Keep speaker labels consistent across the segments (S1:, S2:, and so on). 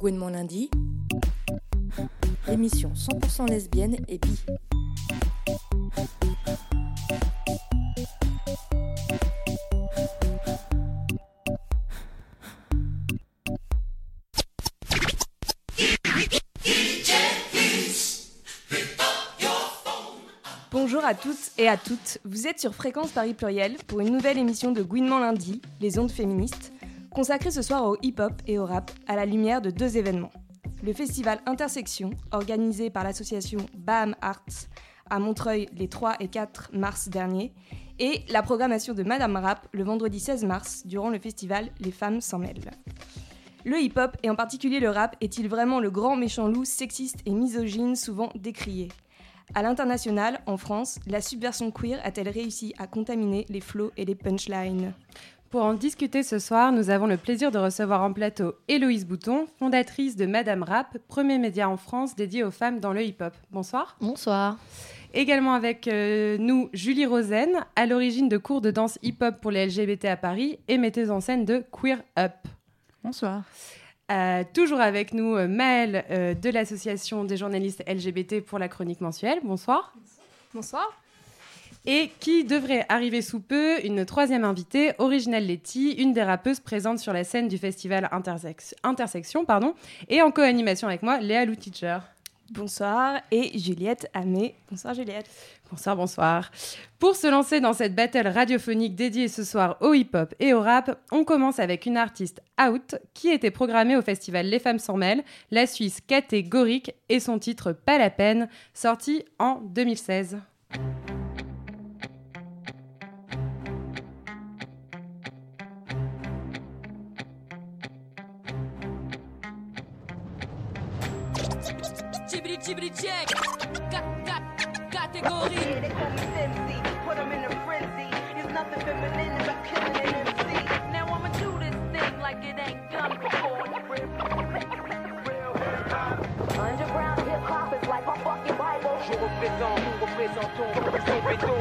S1: Gouinement lundi, émission 100% lesbienne et bi.
S2: Bonjour à toutes et à toutes, vous êtes sur Fréquence Paris Pluriel pour une nouvelle émission de Gouinement lundi, les ondes féministes, consacrée ce soir au hip-hop et au rap à la lumière de deux événements. Le festival Intersection, organisé par l'association BAM Arts à Montreuil les 3 et 4 mars dernier, et la programmation de Madame Rap le vendredi 16 mars durant le festival Les Femmes s'en mêlent. Le hip-hop, et en particulier le rap, est-il vraiment le grand méchant loup sexiste et misogyne souvent décrié? À l'international, en France, la subversion queer a-t-elle réussi à contaminer les flots et les punchlines?
S3: Pour en discuter ce soir, nous avons le plaisir de recevoir en plateau Héloïse Bouton, fondatrice de Madame Rap, premier média en France dédié aux femmes dans le hip-hop. Bonsoir.
S4: Bonsoir.
S3: Également avec euh, nous Julie Rosen, à l'origine de cours de danse hip-hop pour les LGBT à Paris et metteuse en scène de Queer Up.
S5: Bonsoir.
S3: Euh, toujours avec nous euh, Maëlle euh, de l'association des journalistes LGBT pour la chronique mensuelle. Bonsoir.
S2: Bonsoir.
S3: Et qui devrait arriver sous peu, une troisième invitée, Original Letty, une des rappeuses présentes sur la scène du festival Intersex- Intersection, pardon, et en co-animation avec moi, Léa Lou Teacher.
S2: Bonsoir. Et Juliette Amé. Bonsoir Juliette.
S3: Bonsoir, bonsoir. Pour se lancer dans cette battle radiophonique dédiée ce soir au hip-hop et au rap, on commence avec une artiste out qui était programmée au festival Les Femmes s'en mêlent, la Suisse catégorique et son titre Pas la peine, sorti en 2016.
S6: Chibri chibri check. Cat cat category.
S7: They call me Flimsy, put 'em in a frenzy. There's nothing feminine about killing an MC.
S6: Now I'ma do this thing like it ain't done before.
S7: Underground hip hop is like my fucking Bible.
S8: Je représente, nous représentons, son béton.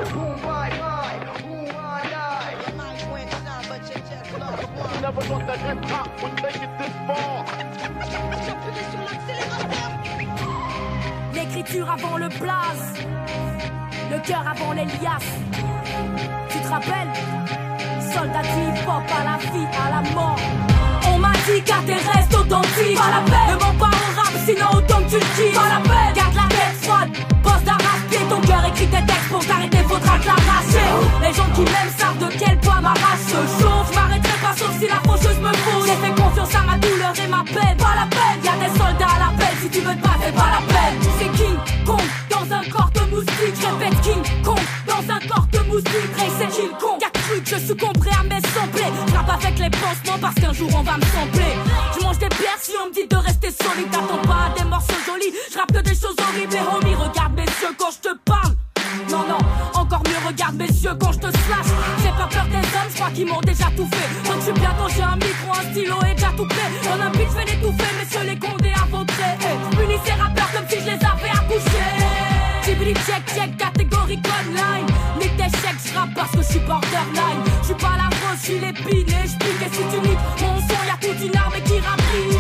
S8: You might win, not, but you just lost one. never thought that hip hop would make it this far.
S6: L'écriture avant le blaze. Le cœur avant les liasses. Tu te rappelles? Soldat du hip-hop à la vie, à la mort. On m'a dit qu'à tes restes authentiques. Pas la peine. Ne mens pas au rap, sinon autant que tu le kiffes. Pas la peine. Garde la tête froide. Bosse d'arrache-pied. Ton cœur écrit tes textes pour t'arrêter, faudra te l'arracher. Les gens qui m'aiment savent de quel poids ma race se chauffe. M'arrêterai pas sauf si la faucheuse me fauche. J'ai fait confiance à ma douleur et ma peine. Pas la peine. Y'a des soldats à la peine. Si tu veux te battre, pas la peine. Je succomberais à mes semblés. Je rappe avec les pansements parce qu'un jour on va me sembler. Je mange des pierres si on me dit de rester solide. T'attends pas à des morceaux jolis. Je rappe que des choses horribles. Et homie, regarde mes yeux quand je te parle. Non, non, encore mieux, regarde mes yeux quand je te slash. J'ai pas peur des hommes, je crois qu'ils m'ont déjà tout fait. Donc je suis bientôt, j'ai un micro, un stylo et déjà tout prêt. En un beat, je vais l'étouffer, messieurs les condés parce que je suis borderline. Je suis pas la rose, je suis l'épine et je pique. Et si tu niques mon son, y'a toute une armée qui rapide.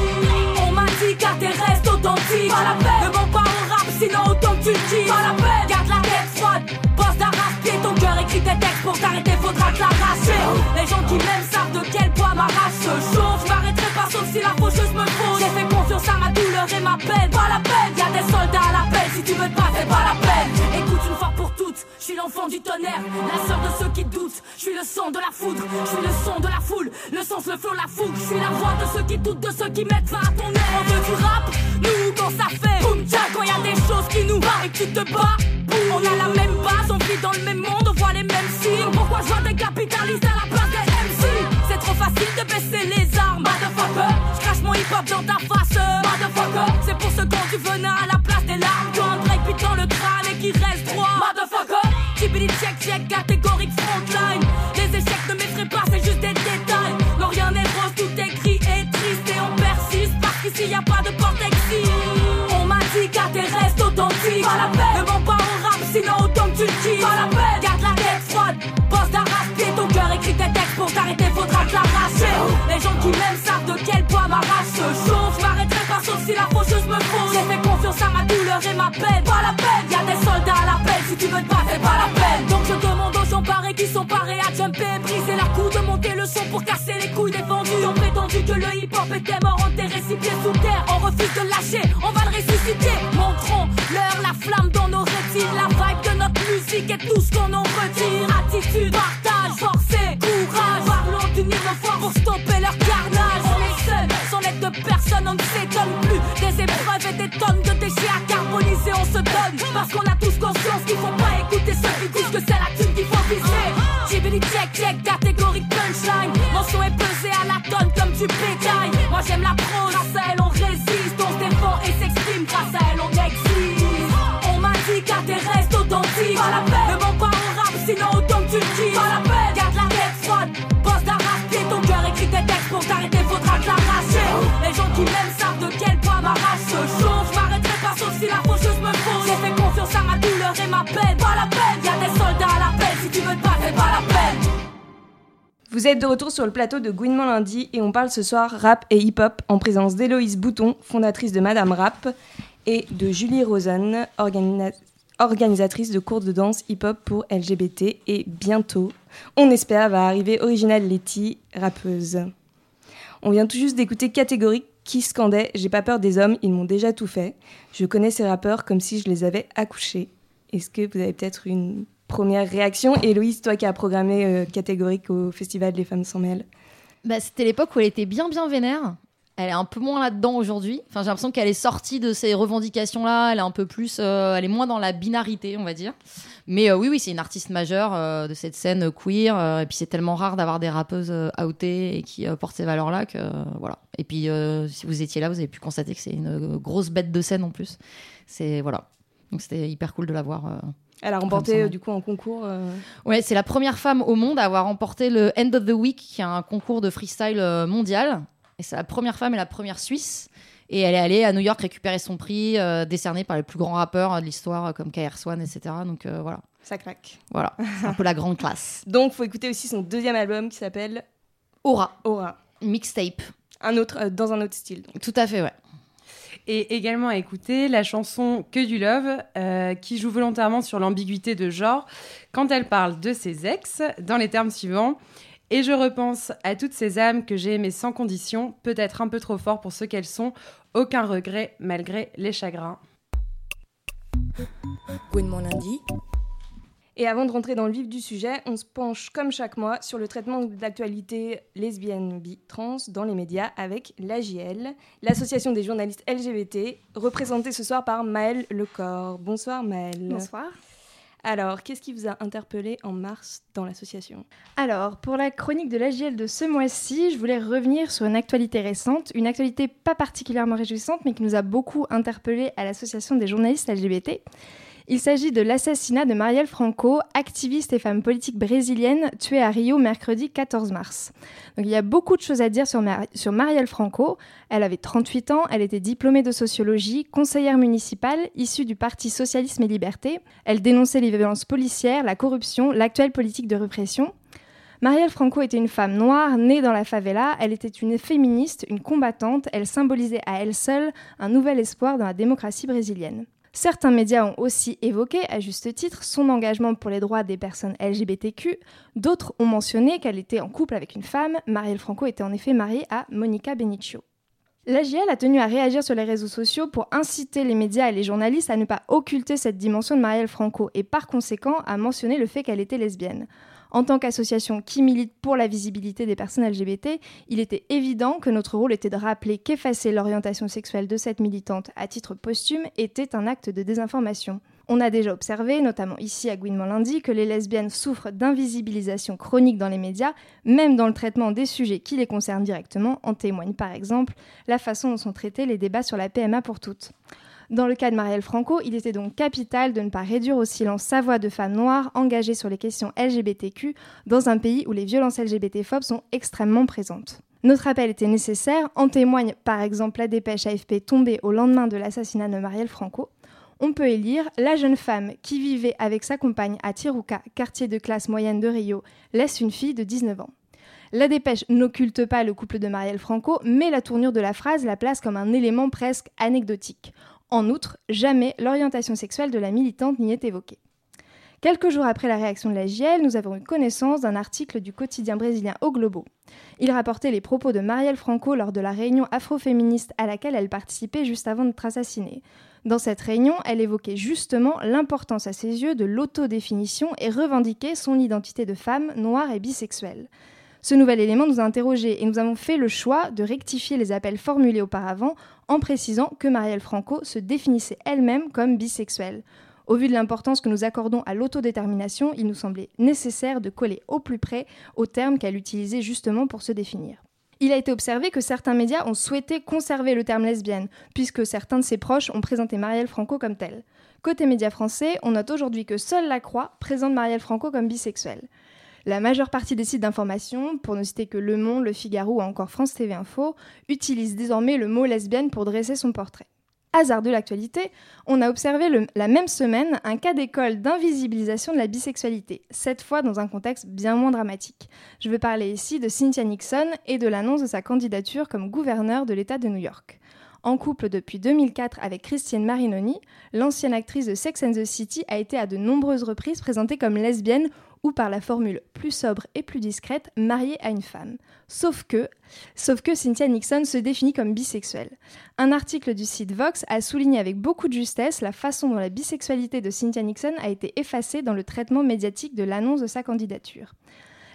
S6: On m'a dit qu'à tes restes authentiques. Pas la peine. Ne mens pas au rap, sinon autant que tu kiffes. Pas la peine. Garde la tête froide. Bosse d'arrache-pied. Ton cœur écrit tes textes pour t'arrêter, faudra te l'arracher. Les gens qui m'aiment savent de quel poids ma race se chauffe. Je m'arrêterai pas sauf si la faucheuse me fauche. J'ai fait confiance à ma douleur et ma peine. Pas la peine. Y'a des soldats à la peine. Si tu veux battre, c'est pas la peine. Du tonnerre. La sœur de ceux qui doutent. Je suis le son de la foudre. Je suis le son de la foule. Le sens, le flow, la fougue. Je suis la voix de ceux qui doutent, de ceux qui mettent fin à ton air. On veut du rap. Nous, quand ça fait. Boum, quand y a des choses qui nous barrent et que tu te bats. boum. On a la même base. On vit dans le même monde. On voit les mêmes signes. Pourquoi je vois des capitalistes à la place des MC C'est trop facile de baisser les armes. Motherfucker. Je crache mon hip-hop dans ta face. Les gens qui m'aiment savent de quel poids ma race se chauffe. Je m'arrêterai pas confiance à ma douleur et ma peine. Pas la peine, y a des soldats à l'appel. Si tu veux te battre, c'est pas la peine. Donc je demande aux gens parés qui sont parés à jumper, briser la cou, de monter le son pour casser les couilles défendus. Ils ont prétendu que le hip-hop était mort, enterré six pieds sous terre. On refuse de lâcher, on va le ressusciter. Montrons leur la flamme dans nos rétines, la vibe de notre musique et tout ce qu'on en retire. Attitude, partage, on ne s'étonne plus. Des épreuves et des tonnes de déchets à carboniser, on se donne. Parce qu'on a tous conscience qu'il faut
S2: Vous êtes de retour sur le plateau de Gouinement Lundi et on parle ce soir rap et hip-hop en présence d'Héloïse Bouton, fondatrice de Madame Rap, et de Julie organi- organisatrice de cours de danse hip-hop pour LGBT. Et bientôt, on espère, va arriver Original Letty, rappeuse. On vient tout juste d'écouter Catégorique qui scandait J'ai pas peur des hommes, ils m'ont déjà tout fait. Je connais ces rappeurs comme si je les avais accouchés. Est-ce que vous avez peut-être une première réaction Héloïse, toi qui as programmé euh, Catégorique au Festival Les Femmes sans mêle.
S4: Bah, c'était l'époque où elle était bien bien vénère. Elle est un peu moins là-dedans aujourd'hui. Enfin, j'ai l'impression qu'elle est sortie de ces revendications-là. Elle est un peu plus, euh, elle est moins dans la binarité, on va dire. Mais euh, oui, oui, c'est une artiste majeure de cette scène queer. et puis c'est tellement rare d'avoir des rappeuses outées et qui portent ces valeurs-là que voilà. Et puis si vous étiez là, vous avez pu constater que c'est une grosse bête de scène en plus. C'est voilà. Donc c'était hyper cool de la voir.
S2: Elle a remporté euh, du coup en concours. euh,
S4: Ouais, c'est la première femme au monde à avoir remporté le End of the Week, qui est un concours de freestyle euh, mondial. Et c'est la première femme et la première Suisse. Et elle est allée à New York récupérer son prix, euh, décerné par les plus grands rappeurs de l'histoire, comme KR-Swan, etc. Donc euh, voilà,
S2: ça claque.
S4: voilà, c'est un peu la grande classe.
S2: Donc, faut écouter aussi son deuxième album qui s'appelle
S4: Aura,
S2: Aura.
S4: mixtape.
S2: Un autre, euh, dans un autre style. donc.
S4: Tout à fait, ouais.
S3: Et également à écouter la chanson Que du Love, euh, qui joue volontairement sur l'ambiguïté de genre quand elle parle de ses ex, dans les termes suivants. Et je repense à toutes ces âmes que j'ai aimées sans condition, peut-être un peu trop fort pour ce qu'elles sont, aucun regret malgré les chagrins.
S1: Gouinement lundi.
S2: Et avant de rentrer dans le vif du sujet, on se penche comme chaque mois sur le traitement de l'actualité lesbienne, bi, trans dans les médias avec l'AJL, l'association des journalistes LGBT, représentée ce soir par Maëlle Lecor. Bonsoir Maëlle.
S5: Bonsoir.
S2: Alors, qu'est-ce qui vous a interpellé en mars dans l'association?
S5: Alors, pour la chronique de l'AGL de ce mois-ci, je voulais revenir sur une actualité récente, une actualité pas particulièrement réjouissante, mais qui nous a beaucoup interpellé à l'association des journalistes LGBT. Il s'agit de l'assassinat de Marielle Franco, activiste et femme politique brésilienne, tuée à Rio mercredi 14 mars. Il y a beaucoup de choses à dire sur, sur Marielle Franco. Elle avait 38 ans, elle était diplômée de sociologie, conseillère municipale, issue du Parti Socialisme et Liberté. Elle dénonçait les violences policières, la corruption, l'actuelle politique de répression. Marielle Franco était une femme noire, née dans la favela. Elle était une féministe, une combattante. Elle symbolisait à elle seule un nouvel espoir dans la démocratie brésilienne. Certains médias ont aussi évoqué, à juste titre, son engagement pour les droits des personnes LGBTQ. D'autres ont mentionné qu'elle était en couple avec une femme. Marielle Franco était en effet mariée à Monica Benicio. L'AGL a tenu à réagir sur les réseaux sociaux pour inciter les médias et les journalistes à ne pas occulter cette dimension de Marielle Franco et par conséquent à mentionner le fait qu'elle était lesbienne. En tant qu'association qui milite pour la visibilité des personnes LGBT, il était évident que notre rôle était de rappeler qu'effacer l'orientation sexuelle de cette militante à titre posthume était un acte de désinformation. On a déjà observé, notamment ici à Gouinement lundi, que les lesbiennes souffrent d'invisibilisation chronique dans les médias, même dans le traitement des sujets qui les concernent directement. En témoigne par exemple la façon dont sont traités les débats sur la PMA pour toutes. Dans le cas de Marielle Franco, il était donc capital de ne pas réduire au silence sa voix de femme noire engagée sur les questions LGBTQ dans un pays où les violences LGBT-phobes sont extrêmement présentes. Notre appel était nécessaire, en témoigne par exemple la dépêche AFP tombée au lendemain de l'assassinat de Marielle Franco. On peut y lire La jeune femme qui vivait avec sa compagne à Tiruca, quartier de classe moyenne de Rio, laisse une fille de 19 ans. La dépêche n'occulte pas le couple de Marielle Franco, mais la tournure de la phrase la place comme un élément presque anecdotique. En outre, jamais l'orientation sexuelle de la militante n'y est évoquée. Quelques jours après la réaction de la JL, nous avons eu connaissance d'un article du quotidien brésilien O Globo. Il rapportait les propos de Marielle Franco lors de la réunion afroféministe à laquelle elle participait juste avant d'être assassinée. Dans cette réunion, elle évoquait justement l'importance à ses yeux de l'autodéfinition et revendiquait son identité de femme noire et bisexuelle. Ce nouvel élément nous a interrogés et nous avons fait le choix de rectifier les appels formulés auparavant en précisant que Marielle Franco se définissait elle-même comme bisexuelle. Au vu de l'importance que nous accordons à l'autodétermination, il nous semblait nécessaire de coller au plus près aux termes qu'elle utilisait justement pour se définir. Il a été observé que certains médias ont souhaité conserver le terme lesbienne, puisque certains de ses proches ont présenté Marielle Franco comme telle. Côté médias français, on note aujourd'hui que seule La Croix présente Marielle Franco comme bisexuelle. La majeure partie des sites d'information, pour ne citer que Le Monde, Le Figaro ou encore France TV Info, utilisent désormais le mot lesbienne pour dresser son portrait. Hasard de l'actualité, on a observé la même semaine un cas d'école d'invisibilisation de la bisexualité, cette fois dans un contexte bien moins dramatique. Je veux parler ici de Cynthia Nixon et de l'annonce de sa candidature comme gouverneur de l'État de New York. En couple depuis 2004 avec Christiane Marinoni, l'ancienne actrice de Sex and the City a été à de nombreuses reprises présentée comme lesbienne ou par la formule plus sobre et plus discrète, mariée à une femme. Sauf que, sauf que Cynthia Nixon se définit comme bisexuelle. Un article du site Vox a souligné avec beaucoup de justesse la façon dont la bisexualité de Cynthia Nixon a été effacée dans le traitement médiatique de l'annonce de sa candidature.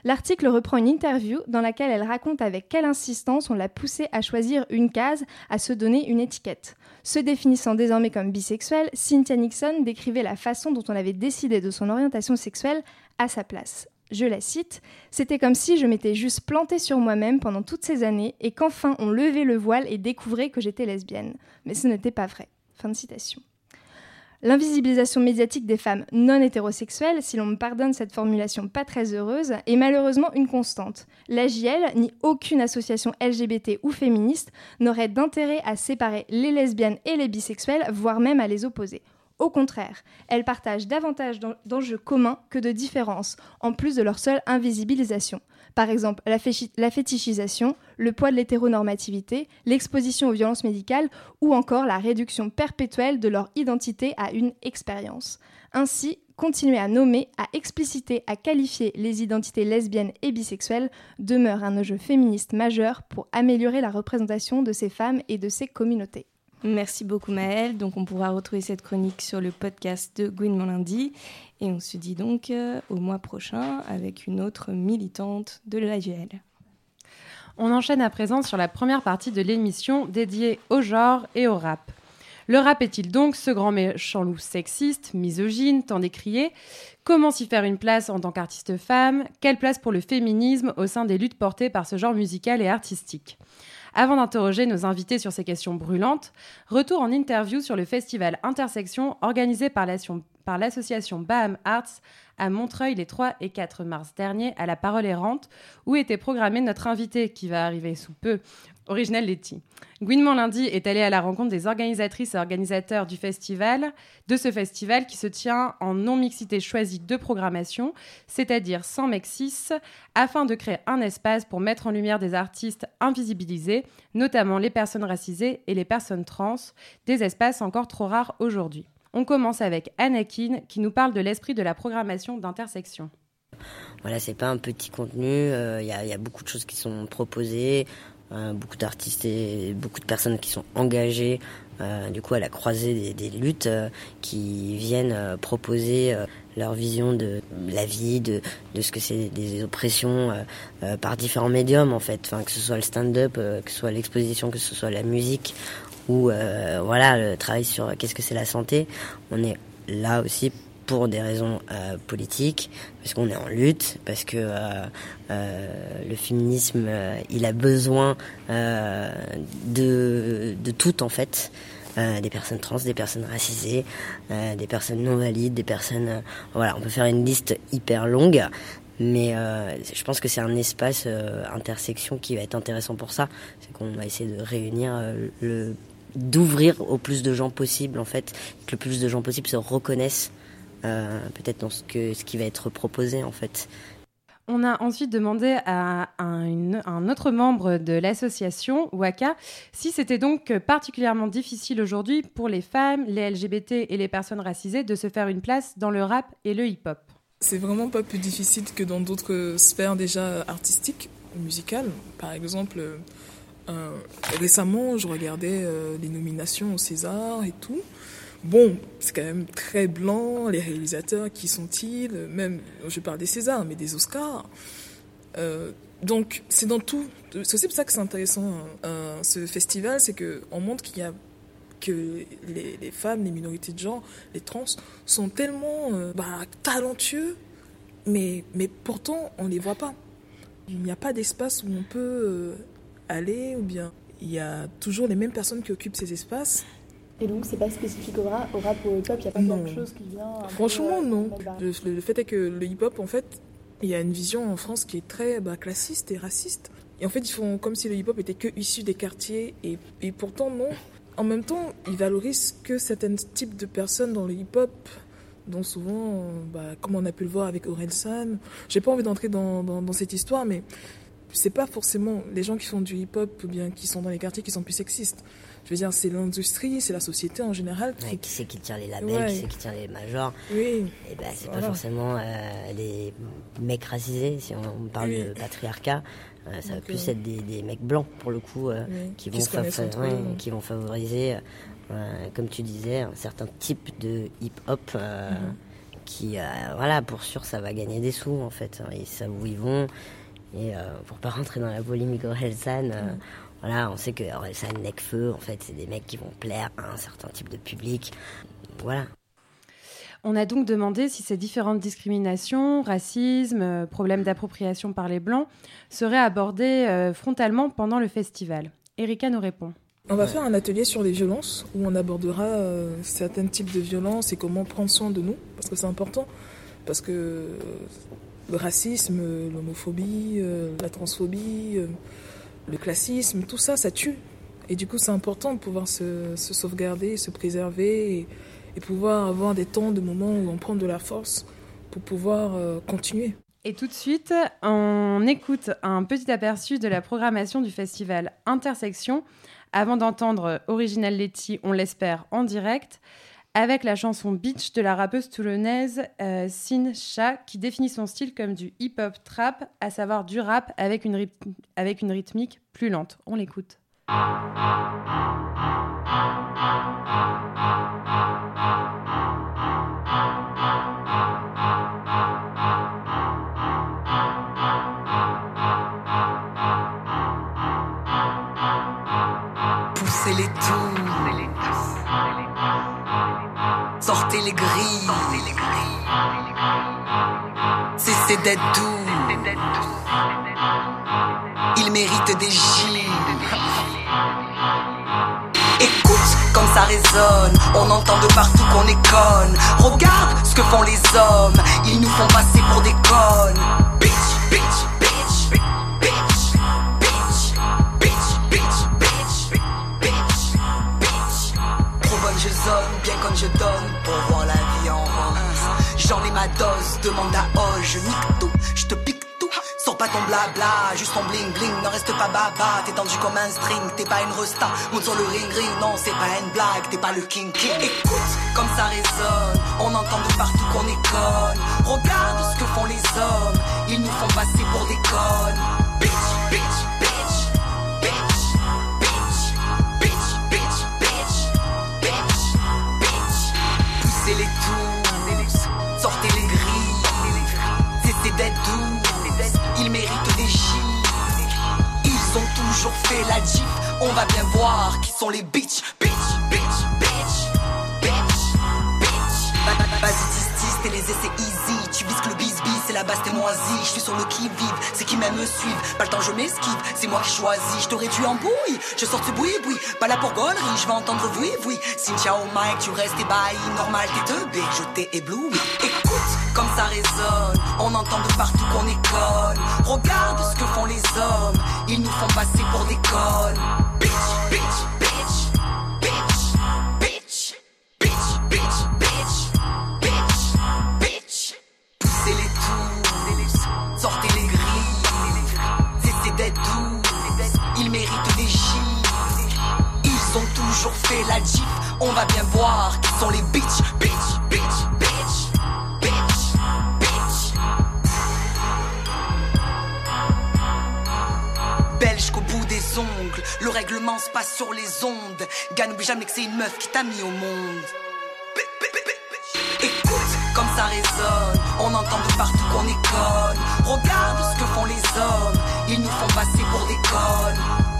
S5: L'article reprend une interview dans laquelle elle raconte avec quelle insistance on l'a poussée à choisir une case, à se donner une étiquette. Se définissant désormais comme bisexuelle, Cynthia Nixon décrivait la façon dont on avait décidé de son orientation sexuelle à sa place. Je la cite, C'était comme si je m'étais juste plantée sur moi-même pendant toutes ces années et qu'enfin on levait le voile et découvrait que j'étais lesbienne. Mais ce n'était pas vrai. Fin de citation. L'invisibilisation médiatique des femmes non hétérosexuelles, si l'on me pardonne cette formulation pas très heureuse, est malheureusement une constante. L'AJL, ni aucune association LGBT ou féministe, n'aurait d'intérêt à séparer les lesbiennes et les bisexuels, voire même à les opposer. Au contraire, elles partagent davantage d'en- d'enjeux communs que de différences, en plus de leur seule invisibilisation. Par exemple, la fétichisation, le poids de l'hétéronormativité, l'exposition aux violences médicales ou encore la réduction perpétuelle de leur identité à une expérience. Ainsi, continuer à nommer, à expliciter, à qualifier les identités lesbiennes et bisexuelles demeure un enjeu féministe majeur pour améliorer la représentation de ces femmes et de ces communautés.
S2: Merci beaucoup Maëlle. Donc on pourra retrouver cette chronique sur le podcast de Gouinement lundi. Et on se dit donc euh, au mois prochain avec une autre militante de l'AGL.
S3: On enchaîne à présent sur la première partie de l'émission dédiée au genre et au rap. Le rap est-il donc ce grand méchant loup sexiste, misogyne, tant décrié? Comment s'y faire une place en tant qu'artiste femme? Quelle place pour le féminisme au sein des luttes portées par ce genre musical et artistique? Avant d'interroger nos invités sur ces questions brûlantes, retour en interview sur le festival Intersection organisé par l'association Baham Arts à Montreuil les 3 et 4 mars dernier à la Parole errante, où était programmé notre invité qui va arriver sous peu, Original Letty. Gouinement lundi est allé à la rencontre des organisatrices et organisateurs du festival, de ce festival qui se tient en non-mixité choisie de programmation, c'est-à-dire sans mexis, afin de créer un espace pour mettre en lumière des artistes invisibilisés, notamment les personnes racisées et les personnes trans, des espaces encore trop rares aujourd'hui. On commence avec Anakin qui nous parle de l'esprit de la programmation d'intersection.
S9: Voilà, c'est pas un petit contenu, euh, il y, a, beaucoup de choses qui sont proposées, beaucoup d'artistes et beaucoup de personnes qui sont engagées, euh, du coup à la croisée des, luttes, euh, qui viennent euh, proposer euh, leur vision de la vie, de, ce que c'est des oppressions euh, euh, par différents médiums en fait, que ce soit le stand-up, euh, que ce soit l'exposition, que ce soit la musique, ou euh, voilà le travail sur qu'est-ce que c'est la santé. On est là aussi pour des raisons euh, politiques, parce qu'on est en lutte, parce que euh, euh, le féminisme, il a besoin de, de tout en fait. Des personnes trans, des personnes racisées, des personnes non valides, des personnes... voilà, on peut faire une liste hyper longue, mais je pense que c'est un espace intersection qui va être intéressant pour ça. C'est qu'on va essayer de réunir le d'ouvrir au plus de gens possible en fait, que le plus de gens possible se reconnaissent euh, peut-être dans ce que ce qui va être proposé en fait.
S3: On a ensuite demandé à un, une- un autre membre de l'association, Waka, si c'était donc particulièrement difficile aujourd'hui pour les femmes, les LGBT et les personnes racisées de se faire une place dans le rap et le hip-hop.
S10: C'est vraiment pas plus difficile que dans d'autres sphères déjà artistiques, musicales. Par exemple, euh, récemment, je regardais euh, les nominations au César et tout. Bon, c'est quand même très blanc, les réalisateurs, qui sont-ils? Même, je parle des Césars, mais des Oscars. Euh, donc, c'est dans tout. C'est aussi pour ça que c'est intéressant, euh, ce festival, c'est qu'on montre qu'il y a que les, femmes, les minorités de genre, les trans, sont tellement euh, bah, talentueux, mais, mais pourtant on les voit pas. Il n'y a pas d'espace où on peut euh, aller, ou bien il y a toujours les mêmes personnes qui occupent ces espaces.
S11: Et donc, c'est pas spécifique au rap, au rap ou au hip-hop, il n'y a pas quelque chose qui vient. peu,
S10: Franchement, non. Le, le fait est que le hip-hop, en fait, il y a une vision en France qui est très bah, classiste et raciste. Et en fait, ils font comme si le hip-hop était que issu des quartiers, et, et pourtant, non. En même temps, ils valorisent que certains types de personnes dans le hip-hop, dont souvent, bah, comme on a pu le voir avec Orelsan. J'ai pas envie d'entrer dans, dans, dans cette histoire, mais c'est pas forcément les gens qui font du hip-hop ou bien qui sont dans les quartiers qui sont plus sexistes. Je veux dire, c'est l'industrie, c'est la société en général qui
S9: Ouais, qui c'est qui tient les labels,
S10: Ouais.
S9: qui c'est qui tient les majors.
S10: Oui.
S9: Et ben, c'est
S10: Voilà.
S9: pas forcément euh, les mecs racisés, si on parle
S10: Oui.
S9: de patriarcat. euh, ça va plus
S10: euh,
S9: être des, des mecs blancs, pour le coup, euh,
S10: Oui,
S9: qui, vont
S10: se connaissent
S9: fa-
S10: entre
S9: ouais,
S10: eux.
S9: qui vont favoriser, euh, comme tu disais, un certain type de hip-hop. euh,
S10: Mhm.
S9: qui, euh, voilà, pour sûr, ça va gagner des sous, en fait. hein, Ils savent où ils vont. Et euh, pour pas rentrer dans la polémique Orelsan, euh. Voilà, on sait que Orelsan, Necfeu, en fait, c'est des mecs qui vont plaire à un certain type de public. Voilà.
S3: On a donc demandé si ces différentes discriminations, racisme, euh, problèmes d'appropriation par les Blancs seraient abordés euh, frontalement pendant le festival. Erika nous répond.
S10: On va faire un atelier sur les violences où on abordera euh, certains types de violences et comment prendre soin de nous, parce que c'est important. Parce que euh, le racisme, l'homophobie, euh, la transphobie, euh, le classisme, tout ça, ça tue. Et du coup, c'est important de pouvoir se, sauvegarder, se préserver et, pouvoir avoir des temps, de moments où on prend de la force pour pouvoir euh, continuer.
S3: Et tout de suite, on écoute un petit aperçu de la programmation du festival Intersection avant d'entendre Original Letty, on l'espère, en direct, avec la chanson Beach de la rappeuse toulonnaise euh, Sin Cha, qui définit son style comme du hip-hop trap, à savoir du rap avec une, ryth- avec une rythmique plus lente. On l'écoute.
S12: Poussez les tours. Sortez les grilles. Cessez d'être doux. Il mérite des gilles. Écoute comme ça résonne, on entend de partout qu'on est conne. Regarde ce que font les hommes, ils nous font passer pour des connes. Bitch, bitch, bitch, bitch, bitch, bitch, bitch, bitch, bitch, bitch. Trop bonne je zone, bien comme je donne, pour voir la vie en. J'en ai ma dose, demande à je nique tout, je te pique tout. Sors pas ton blabla, juste ton bling bling, ne reste pas baba, t'es tendu comme un string, t'es pas une resta, monte sur le ring ring, non c'est pas une blague, t'es pas le king king. Écoute, comme ça résonne, on entend de partout qu'on est conne. Regarde ce que font les hommes, ils nous font passer pour des connes. On va bien voir qui sont les bitch, bitch, bitch, bitch, bitch, bitch. Vas-y, tis, tis, t'es les essais easy, tu vises que le bis bis, c'est la base, t'es moisi. Je suis sur le qui vive, c'est qui même me suivent. Pas le temps, je m'esquive, c'est moi qui choisis. Je t'aurais tué en bouille, je sors ce boui boui. Pas là pour je vais entendre oui oui. Cynthia au mic, tu restes ébahi, normal, t'es teubé, je t'ai ébloui. Écoute, comme ça résonne, on entend de partout qu'on conne. Regarde ce que font les hommes, ils nous font passer pour des connes. Bien voir qui sont les bitch, bitch, bitch, bitch, bitch, bitch. Belge qu'au bout des ongles, le règlement se passe sur les ondes. Gars, n'oublie jamais que c'est une meuf qui t'a mis au monde. Écoute, comme ça résonne, on entend de partout qu'on est conne. Regarde ce que font les hommes, ils nous font passer pour des connes.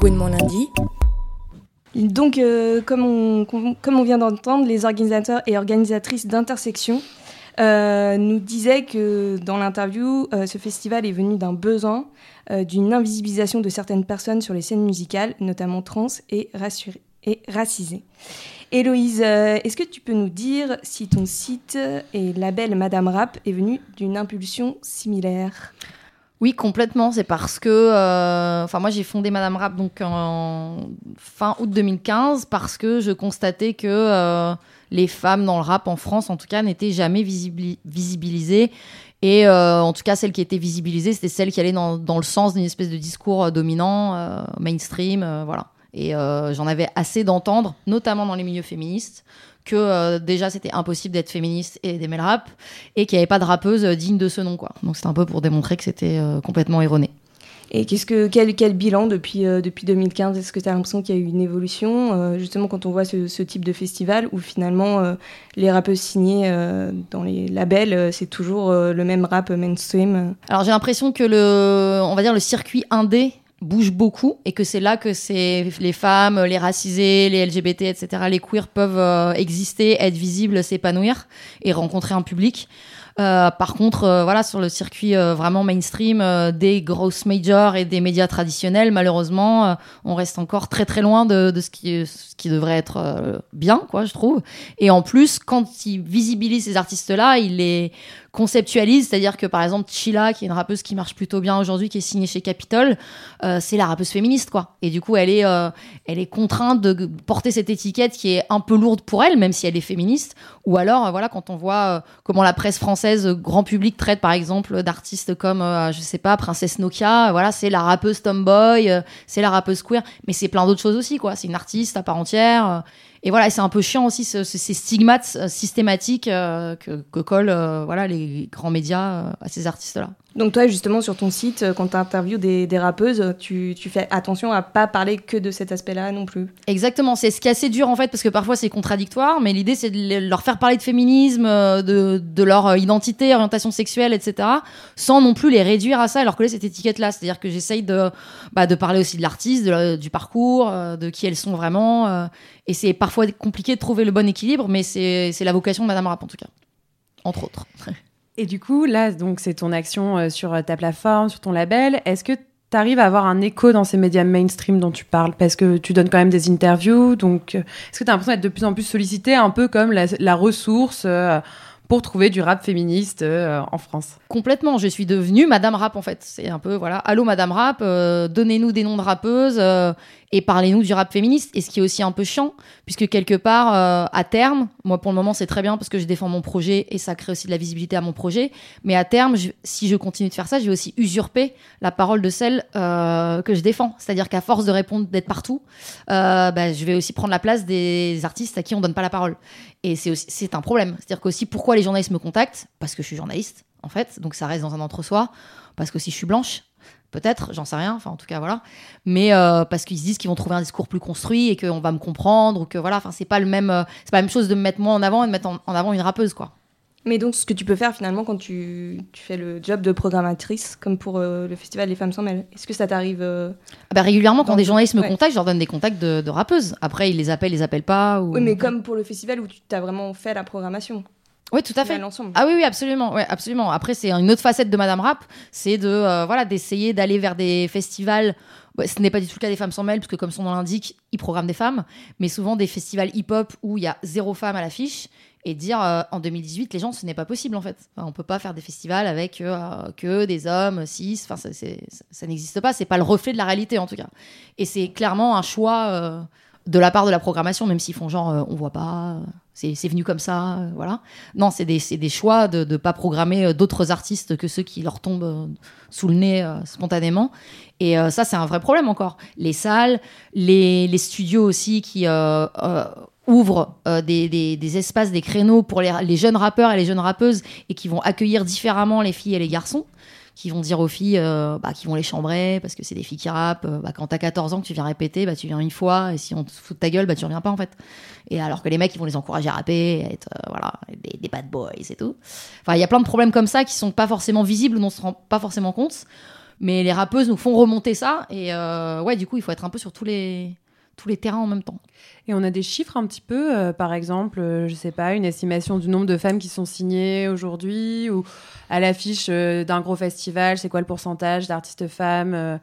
S1: Gouinement lundi.
S2: Donc, euh, comme, on, vient d'entendre, les organisateurs et organisatrices d'Intersection euh, nous disaient que dans l'interview, euh, ce festival est venu d'un besoin d'une invisibilisation de certaines personnes sur les scènes musicales, notamment trans et, et racisées. Héloïse, est-ce que tu peux nous dire si ton site et label Madame Rap est venu d'une impulsion similaire?
S4: Oui, complètement. C'est parce que, euh, enfin, moi, j'ai fondé Madame Rap donc en fin août 2015 parce que je constatais que euh, les femmes dans le rap en France, en tout cas, n'étaient jamais visibili- visibilisées. Et euh, en tout cas, celles qui étaient visibilisées, c'était celles qui allaient dans, dans le sens d'une espèce de discours dominant, mainstream, voilà. Et j'en avais assez d'entendre, notamment dans les milieux féministes, que euh, déjà c'était impossible d'être féministe et d'aimer le rap, et qu'il n'y avait pas de rappeuse euh, digne de ce nom, quoi. Donc c'était un peu pour démontrer que c'était euh, complètement erroné.
S2: Et qu'est-ce que quel, quel bilan depuis, euh, depuis 2015 Est-ce que tu as l'impression qu'il y a eu une évolution Justement, quand on voit ce, ce type de festival où finalement les rappeuses signées euh, dans les labels, c'est toujours le même rap mainstream?
S4: Alors j'ai l'impression que le, on va dire le circuit indé bouge beaucoup et que c'est là que c'est les femmes, les racisés, les LGBT, etc., les queers peuvent euh, exister, être visibles, s'épanouir et rencontrer un public. Euh, par contre, euh, voilà, sur le circuit euh, vraiment mainstream des grosses majors et des médias traditionnels, malheureusement, on reste encore très très loin de, ce, qui, ce qui devrait être bien, quoi, je trouve. Et en plus, quand ils visibilisent ces artistes-là, ils les conceptualisent, c'est-à-dire que par exemple Chila, qui est une rappeuse qui marche plutôt bien aujourd'hui, qui est signée chez Capitol, euh, c'est la rappeuse féministe, quoi. Et du coup, elle est, euh, elle est contrainte de porter cette étiquette qui est un peu lourde pour elle, même si elle est féministe. Ou alors, euh, voilà, quand on voit comment la presse française, grand public, traite par exemple d'artistes comme, je sais pas, Princesse Nokia, voilà, c'est la rappeuse tomboy, c'est la rappeuse queer, mais c'est plein d'autres choses aussi, quoi. C'est une artiste à part entière. Et voilà, c'est un peu chiant aussi ce- ce- ces stigmates euh, systématiques euh, que, que collent euh, voilà, les grands médias à ces artistes-là.
S2: Donc toi, justement, sur ton site, euh, quand tu interviews des, des rappeuses, tu, tu fais attention à pas parler que de cet aspect-là non plus.
S4: Exactement, c'est ce qui est assez dur en fait, parce que parfois c'est contradictoire, mais l'idée c'est de le- leur faire parler de féminisme, euh, de, de leur euh, identité, orientation sexuelle, etc., sans non plus les réduire à ça et leur coller cette étiquette-là. C'est-à-dire que j'essaye de, bah, de parler aussi de l'artiste, du parcours, euh, de qui elles sont vraiment, euh, et c'est parfois compliqué de trouver le bon équilibre, mais c'est la vocation de Madame Rap en tout cas, entre autres.
S3: Et du coup, là, donc c'est ton action euh, sur euh, ta plateforme, sur ton label. Est-ce que tu arrives à avoir un écho dans ces médias mainstream dont tu parles? Parce que tu donnes quand même des interviews. Donc, euh, est-ce que tu as l'impression d'être de plus en plus sollicité, un peu comme la, ressource pour trouver du rap féministe euh, en France
S4: Complètement, je suis devenue Madame Rap en fait. C'est un peu voilà, allô Madame Rap, euh, donnez-nous des noms de rappeuses euh, et parlez-nous du rap féministe. Et ce qui est aussi un peu chiant, puisque quelque part à terme, moi pour le moment c'est très bien parce que je défends mon projet et ça crée aussi de la visibilité à mon projet. Mais à terme, si je continue de faire ça, je vais aussi usurper la parole de celle que je défends. C'est-à-dire qu'à force de répondre d'être partout, bah, je vais aussi prendre la place des artistes à qui on donne pas la parole. Et c'est aussi un problème. C'est-à-dire qu'aussi pourquoi les journalistes me contactent Parce que je suis journaliste en fait, donc ça reste dans un entre-soi. Parce que si je suis blanche, peut-être, j'en sais rien. Enfin en tout cas voilà. Mais euh, parce qu'ils se disent qu'ils vont trouver un discours plus construit et qu'on va me comprendre ou que voilà. Enfin c'est pas le même, euh, c'est pas la même chose de me mettre moi en avant et de mettre en, en avant une rappeuse quoi.
S2: Mais donc, ce que tu peux faire finalement quand tu, tu fais le job de programmatrice, comme pour euh, le festival Les Femmes sans mêle, est-ce que ça t'arrive
S4: Ah bah, régulièrement quand des journalistes me
S2: ouais.
S4: contactent, je leur donne des contacts de, de rappeuses. Après ils les appellent, ils les appellent pas. Ou...
S2: Oui, mais comme pour le festival où tu t'as vraiment fait la programmation.
S4: Oui, tout à fait.
S2: L'ensemble.
S4: Ah oui, oui, absolument, ouais, absolument. Après, c'est une autre facette de Madame Rap, c'est de euh, voilà d'essayer d'aller vers des festivals. ouais, ce n'est pas du tout le cas des femmes sans mêle, parce que comme son nom l'indique, ils programment des femmes, mais souvent des festivals hip-hop où il y a zéro femme à l'affiche. et dire euh, en 2018 les gens ce n'est pas possible en fait. Enfin, on peut pas faire des festivals avec euh, que des hommes cis. Enfin, ça, ça- ça n'existe pas. C'est pas le reflet de la réalité en tout cas. Et c'est clairement un choix de la part de la programmation, même s'ils font genre euh, on voit pas. C'est venu comme ça, euh, voilà. Non, c'est des, des choix de ne pas programmer euh, d'autres artistes que ceux qui leur tombent sous le nez spontanément. Et ça, c'est un vrai problème encore. Les salles, les, les studios aussi qui ouvrent des, des- des espaces, des créneaux pour les, les jeunes rappeurs et les jeunes rappeuses et qui vont accueillir différemment les filles et les garçons qui vont dire aux filles euh, bah, qui vont les chambrer parce que c'est des filles qui rappent. euh, bah, quand t'as 14 ans que tu viens répéter, bah, tu viens une fois et si on te fout de ta gueule, bah, tu reviens pas en fait. Et alors que les mecs, ils vont les encourager à rapper, à être euh, voilà, des, bad boys et tout. Enfin, il y a plein de problèmes comme ça qui sont pas forcément visibles, dont on se rend pas forcément compte. Mais les rappeuses nous font remonter ça et ouais, du coup, il faut être un peu sur tous les tous les terrains en même temps.
S3: Et on a des chiffres un petit peu, euh, par exemple, euh, je sais pas, une estimation du nombre de femmes qui sont signées aujourd'hui ou à l'affiche euh, d'un gros festival, c'est quoi le pourcentage d'artistes femmes euh,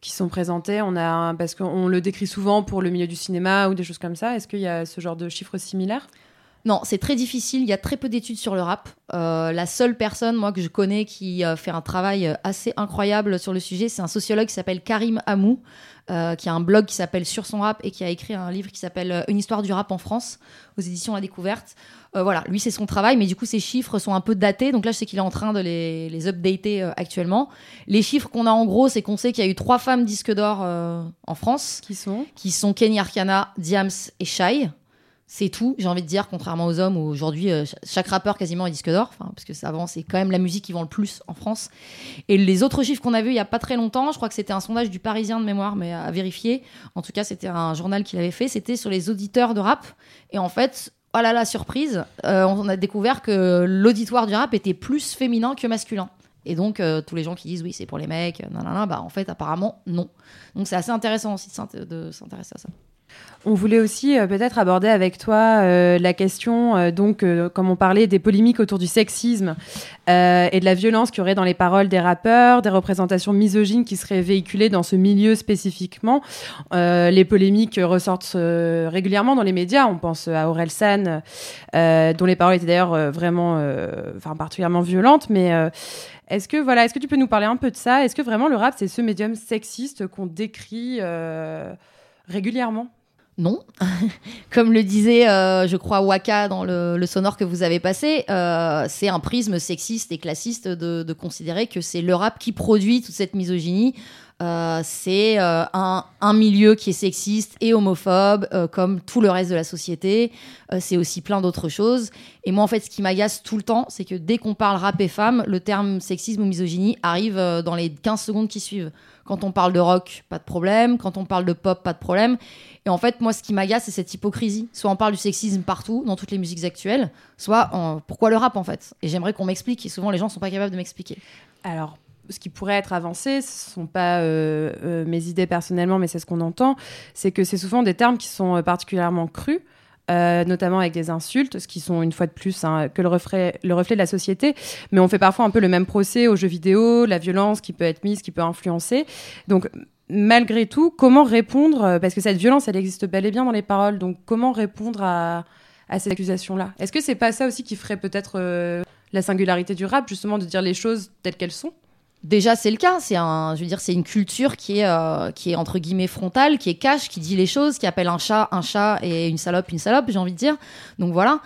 S3: qui sont présentées? On a parce qu'on le décrit souvent pour le milieu du cinéma ou des choses comme ça. Est-ce qu'il y a ce genre de chiffres similaires?
S4: Non, c'est très difficile. Il y a très peu d'études sur le rap. Euh, la seule personne, moi, que je connais qui euh, fait un travail euh, assez incroyable sur le sujet, c'est un sociologue qui s'appelle Karim Amou, euh, qui a un blog qui s'appelle Sur son rap et qui a écrit un livre qui s'appelle Une histoire du rap en France aux éditions La Découverte. Voilà, lui, c'est son travail, mais du coup, ces chiffres sont un peu datés. Donc là, je sais qu'il est en train de les, les updater actuellement. Les chiffres qu'on a en gros, c'est qu'on sait qu'il y a eu trois femmes disques d'or en France.
S3: Qui sont?
S4: Qui sont Kenny Arcana, Diams et Shai. C'est tout, j'ai envie de dire, contrairement aux hommes où aujourd'hui euh, ch- chaque rappeur quasiment est disque d'or, parce que avant c'est quand même la musique qui vend le plus en France. Et les autres chiffres qu'on a vus il y a pas très longtemps, je crois que c'était un sondage du Parisien de mémoire, mais à vérifier. En tout cas, c'était un journal qui l'avait fait. C'était sur les auditeurs de rap. Et en fait, oh là là, surprise, euh, on a découvert que l'auditoire du rap était plus féminin que masculin. Et donc, euh, tous les gens qui disent oui, c'est pour les mecs, nanana, bah en fait, apparemment, non. Donc, c'est assez intéressant aussi de s'intéresser à ça.
S3: On voulait aussi euh, peut-être aborder avec toi euh, la question, euh, donc, comme on parlait des polémiques autour du sexisme et de la violence qu'il y aurait dans les paroles des rappeurs, des représentations misogynes qui seraient véhiculées dans ce milieu spécifiquement. Les polémiques ressortent régulièrement dans les médias. On pense à Aurel San, dont les paroles étaient d'ailleurs vraiment, enfin particulièrement violentes, mais est-ce que voilà, est-ce que tu peux nous parler un peu de ça? Est-ce que vraiment le rap c'est ce médium sexiste qu'on décrit régulièrement?
S4: Non. Comme le disait, euh, je crois, Waka dans le, sonore que vous avez passé, euh, c'est un prisme sexiste et classiste de, considérer que c'est le rap qui produit toute cette misogynie. Euh, c'est un, un milieu qui est sexiste et homophobe, comme tout le reste de la société. C'est aussi plein d'autres choses. Et moi, en fait, ce qui m'agace tout le temps, c'est que dès qu'on parle rap et femme, le terme sexisme ou misogynie arrive dans les 15 secondes qui suivent. Quand on parle de rock, pas de problème. Quand on parle de pop, pas de problème. Et en fait, moi, ce qui m'agace, c'est cette hypocrisie. Soit on parle du sexisme partout, dans toutes les musiques actuelles, soit pourquoi le rap, en fait? Et j'aimerais qu'on m'explique. Et souvent, les gens sont pas capables de m'expliquer.
S3: Alors, ce qui pourrait être avancé, ce ne sont pas euh, euh, mes idées personnellement, mais c'est ce qu'on entend, c'est que c'est souvent des termes qui sont euh, particulièrement crus, notamment avec des insultes, ce qui sont une fois de plus hein, que le reflet, le reflet de la société. Mais on fait parfois un peu le même procès aux jeux vidéo, la violence qui peut être mise, qui peut influencer. Donc, malgré tout, comment répondre euh, Parce que cette violence, elle existe bel et bien dans les paroles. Donc, comment répondre à, ces accusations-là Est-ce que c'est pas ça aussi qui ferait peut-être euh, la singularité du rap, justement, de dire les choses telles qu'elles sont?
S4: Déjà, c'est le cas. C'est un, je veux dire, c'est une culture qui est, euh, qui est entre guillemets frontale, qui est cash, qui dit les choses, qui appelle un chat un chat et une salope une salope. J'ai envie de dire. Donc voilà.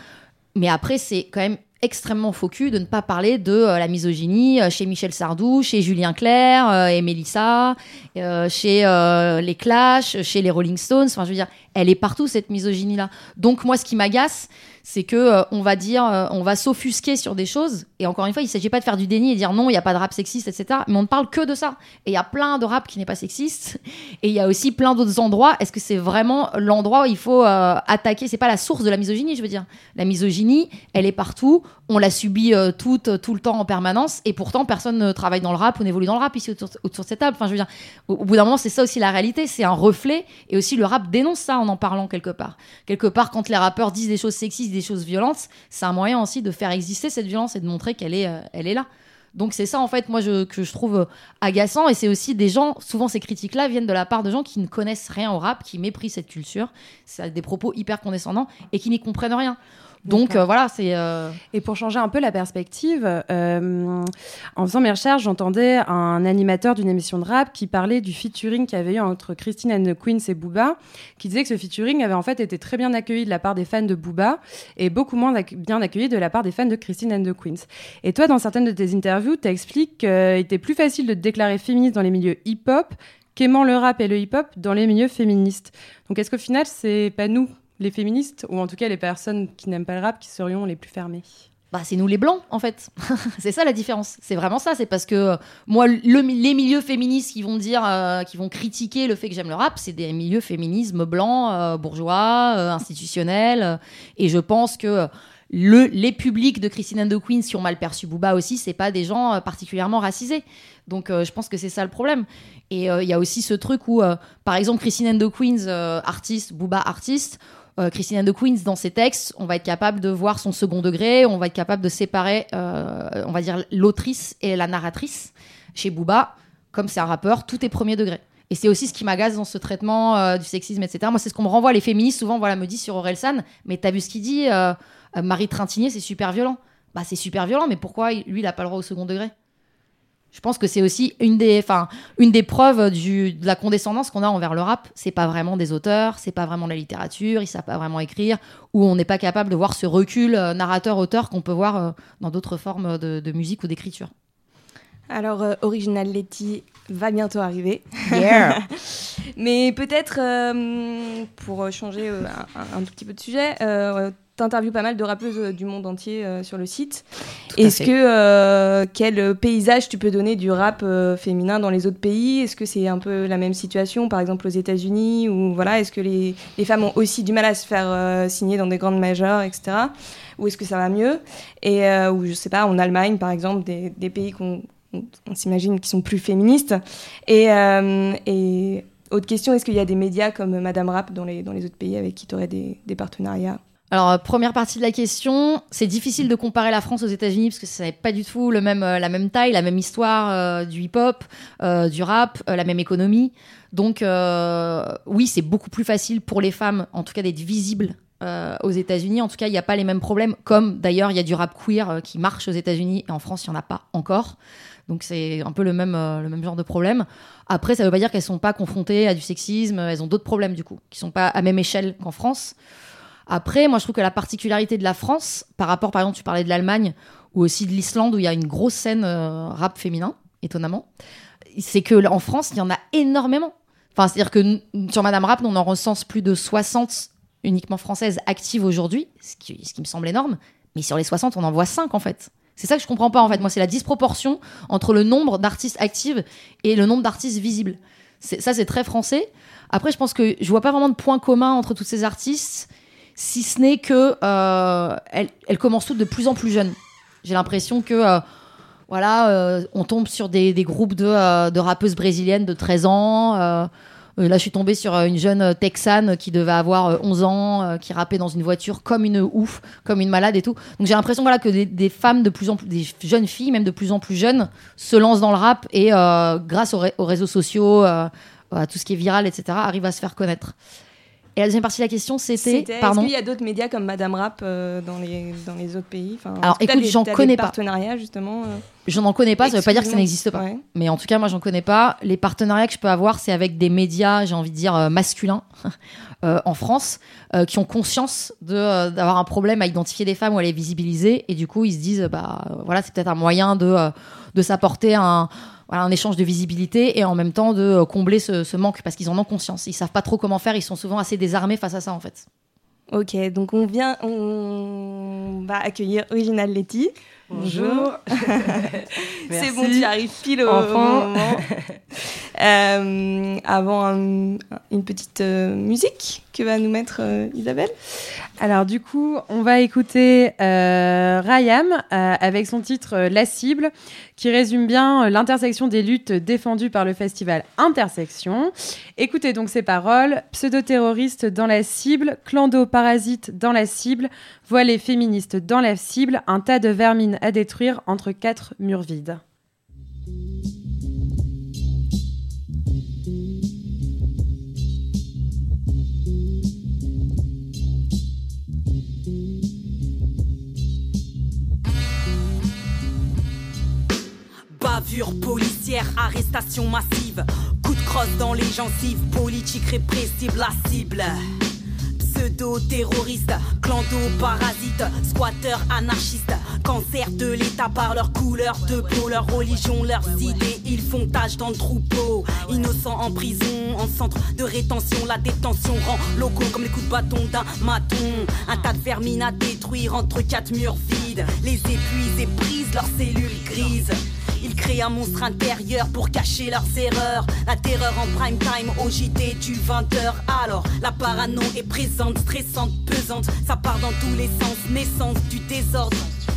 S4: Mais après, c'est quand même extrêmement faux cul de ne pas parler de la misogynie chez Michel Sardou, chez Julien Clerc et Mélissa, euh, chez euh, les Clash, chez les Rolling Stones. Enfin, je veux dire, elle est partout cette misogynie-là. Donc moi, ce qui m'agace, c'est que euh, on va dire, on va s'offusquer sur des choses. Et encore une fois, il s'agit pas de faire du déni et dire non, il y a pas de rap sexiste, etc. Mais on ne parle que de ça. Et il y a plein de rap qui n'est pas sexiste. Et il y a aussi plein d'autres endroits. Est-ce que c'est vraiment l'endroit où il faut attaquer? C'est pas la source de la misogynie, je veux dire. La misogynie, elle est partout. On la subit tout le temps en permanence. Et pourtant, personne ne travaille dans le rap ou n'évolue dans le rap ici autour, autour de cette table. Enfin, je veux dire, au, bout d'un moment, c'est ça aussi la réalité. C'est un reflet. Et aussi, le rap dénonce ça en en parlant quelque part. Quelque part, quand les rappeurs disent des choses sexistes, des choses violentes, c'est un moyen aussi de faire exister cette violence et de montrer qu'elle est, euh, elle est là. Donc c'est ça en fait moi je, que je trouve euh, agaçant et c'est aussi des gens, souvent ces critiques-là viennent de la part de gens qui ne connaissent rien au rap, qui méprisent cette culture, c'est des propos hyper condescendants et qui n'y comprennent rien. Donc euh, voilà, c'est. euh,
S3: Et pour changer un peu la perspective, euh, en faisant mes recherches, j'entendais un animateur d'une émission de rap qui parlait du featuring qu'il y avait eu entre Christine and the Queens et Booba, qui disait que ce featuring avait en fait été très bien accueilli de la part des fans de Booba et beaucoup moins bien accueilli de la part des fans de Christine and the Queens. Et toi, dans certaines de tes interviews, tu expliques qu'il était plus facile de te déclarer féministe dans les milieux hip-hop qu'aimant le rap et le hip-hop dans les milieux féministes. Donc est-ce qu'au final, c'est pas nous, les féministes, ou en tout cas les personnes qui n'aiment pas le rap, qui serions les plus fermées
S4: bah, c'est nous les blancs en fait. c'est ça la différence. C'est vraiment ça. C'est parce que euh, moi, le- les milieux féministes qui vont dire, euh, qui vont critiquer le fait que j'aime le rap, c'est des milieux féminisme blancs, euh, bourgeois, institutionnels. et je pense que le, les publics de Christine and the qui ont mal perçu Booba aussi, c'est pas des gens particulièrement racisés. Donc je pense que c'est ça le problème. Et il y a aussi ce truc où, par exemple, Christine euh, artiste, Booba, artiste, euh, Christine and the Queens, dans ses textes, on va être capable de voir son second degré, on va être capable de séparer, euh, on va dire, l'autrice et la narratrice. Chez Booba, comme c'est un rappeur, tout est premier degré. Et c'est aussi ce qui m'agace dans ce traitement euh, du sexisme, etc. Moi, c'est ce qu'on me renvoie. Les féministes, souvent, voilà, me disent sur Orelsan, mais t'as vu ce qu'il dit Marie Trintignant, c'est super violent. Bah, c'est super violent, mais pourquoi lui, il a pas le droit au second degré? Je pense que c'est aussi une des, enfin, une des preuves du, de la condescendance qu'on a envers le rap. C'est pas vraiment des auteurs, c'est pas vraiment de la littérature, ils savent pas vraiment écrire, ou on n'est pas capable de voir ce recul euh, narrateur-auteur qu'on peut voir euh, dans d'autres formes de, de musique ou d'écriture.
S2: Alors, euh, Original Letty va bientôt arriver.
S4: Yeah.
S2: Mais peut-être, euh, pour changer euh, un, un tout petit peu de sujet, euh, t'interviews pas mal de rappeuses euh, du monde entier euh, sur le site. Est-ce que, euh, quel paysage tu peux donner du rap euh, féminin dans les autres pays? Est-ce que c'est un peu la même situation, par exemple aux États-Unis Ou voilà, est-ce que les, les femmes ont aussi du mal à se faire signer dans des grandes majeures, etc. Ou est-ce que ça va mieux? Et ou je sais pas, en Allemagne, par exemple, des, des pays qu'on on, on s'imagine qui sont plus féministes. Et, et autre question, est-ce qu'il y a des médias comme Madame Rap dans les, dans les autres pays avec qui tu aurais des, des partenariats?
S4: Alors, euh, première partie de la question, c'est difficile de comparer la France aux États-Unis parce que ça n'est pas du tout le même, euh, la même taille, la même histoire euh, du hip-hop, du rap, la même économie. Donc, oui, c'est beaucoup plus facile pour les femmes, en tout cas, d'être visibles. aux États-Unis, en tout cas, il n'y a pas les mêmes problèmes. Comme d'ailleurs, il y a du rap queer qui marche aux États-Unis et en France, il n'y en a pas encore. Donc, c'est un peu le même, le même genre de problème. Après, ça ne veut pas dire qu'elles ne sont pas confrontées à du sexisme. Elles ont d'autres problèmes, du coup, qui ne sont pas à même échelle qu'en France. Après, moi, je trouve que la particularité de la France, par rapport, par exemple, tu parlais de l'Allemagne ou aussi de l'Islande, où il y a une grosse scène euh, rap féminin, étonnamment, c'est que en France, il y en a énormément. Enfin, c'est-à-dire que sur Madame Rap, on en recense plus de 60 uniquement françaises actives aujourd'hui, ce qui, me semble énorme. Mais sur les 60, on en voit 5 en fait. C'est ça que je comprends pas en fait. Moi, c'est la disproportion entre le nombre d'artistes actives et le nombre d'artistes visibles. Ça, c'est très français. Après, je pense que je vois pas vraiment de point commun entre toutes ces artistes, si ce n'est que euh, elles, commencent toutes de plus en plus jeunes. J'ai l'impression que euh, voilà, euh, on tombe sur des, groupes de, euh, de rappeuses brésiliennes de 13 ans. là, je suis tombée sur une jeune texane qui devait avoir euh, 11 ans, qui rappait dans une voiture comme une ouf, comme une malade et tout. Donc j'ai l'impression voilà, que des, femmes de plus en plus, des jeunes filles, même de plus en plus jeunes, se lancent dans le rap et grâce aux, ré- aux réseaux sociaux, à tout ce qui est viral, etc., arrivent à se faire connaître. Et la deuxième partie de la question, c'était.
S2: Est-ce
S4: Pardon
S2: qu'il y a d'autres médias comme Madame Rap euh, dans, les, dans les autres pays? Enfin,
S4: Alors,
S2: est-ce
S4: écoute, j'en connais pas.
S2: partenariats, justement euh
S4: Je n'en connais pas, ça veut pas dire que ça n'existe pas.
S2: Ouais.
S4: Mais en tout cas, moi, j'en connais pas. Les partenariats que je peux avoir, c'est avec des médias, j'ai envie de dire, euh, masculins euh, en France, qui ont conscience d'avoir un problème à identifier des femmes ou à les visibiliser. Et du coup, ils se disent, bah voilà, c'est peut-être un moyen de, de s'apporter un, voilà, un échange de visibilité et en même temps de euh, combler ce, ce manque parce qu'ils en ont conscience. Ils savent pas trop comment faire, ils sont souvent assez désarmés face à ça, en fait.
S2: Ok, donc on vient, on va accueillir Original Letty.
S3: Bonjour.
S2: C'est bon, tu arrives pile au,
S3: Enfin.
S2: moment. Euh, avant un- une petite euh, musique que va nous mettre euh, Isabelle.
S3: Alors du coup, on va écouter Rayam avec son titre La cible, qui résume bien l'intersection des luttes défendues par le festival Intersection. Écoutez donc ces paroles pseudo-terroristes dans la cible, clando-parasites dans la cible, voilés féministes dans la cible, un tas de à détruire entre quatre murs vides.
S13: Bavure policière, arrestation massive, coup de crosse dans les gencives, politique répressible, la cible. Pseudo-terroristes, clando-parasites, squatteurs anarchistes, cancer de l'État par leur couleur de peau, leur religion, leurs idées, ils font tâche dans le troupeau. Innocents en prison, en centre de rétention, la détention rend locaux comme les coups de bâton d'un maton. Un tas de vermines à détruire entre quatre murs vides, les épuisent et brisent leurs cellules grises. Ils créent un monstre intérieur pour cacher leurs erreurs. La terreur en prime time au JT du 20h. Alors, la parano est présente, stressante, pesante. Ça part dans tous les sens, naissance du désordre.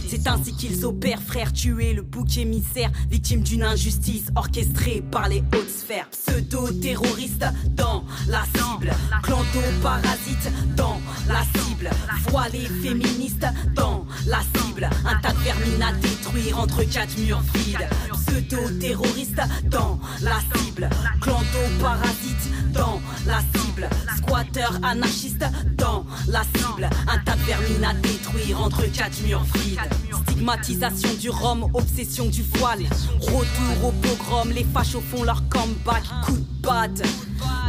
S13: C'est ainsi qu'ils opèrent, frère, tuer le bouc émissaire, victime d'une injustice orchestrée par les hautes sphères. Pseudo-terroristes dans la cible, clando-parasites dans la cible, voilés féministes dans la cible, un tas de vermines à détruire entre quatre murs vides. Pseudo-terroristes dans la cible, clando-parasites dans la cible, squatteurs anarchistes dans la cible, un tas de vermines à détruire entre quatre murs vides. Stigmatisation du rhum, obsession du voile. Retour au pogrom, les fachos font leur comeback. Coup de batte.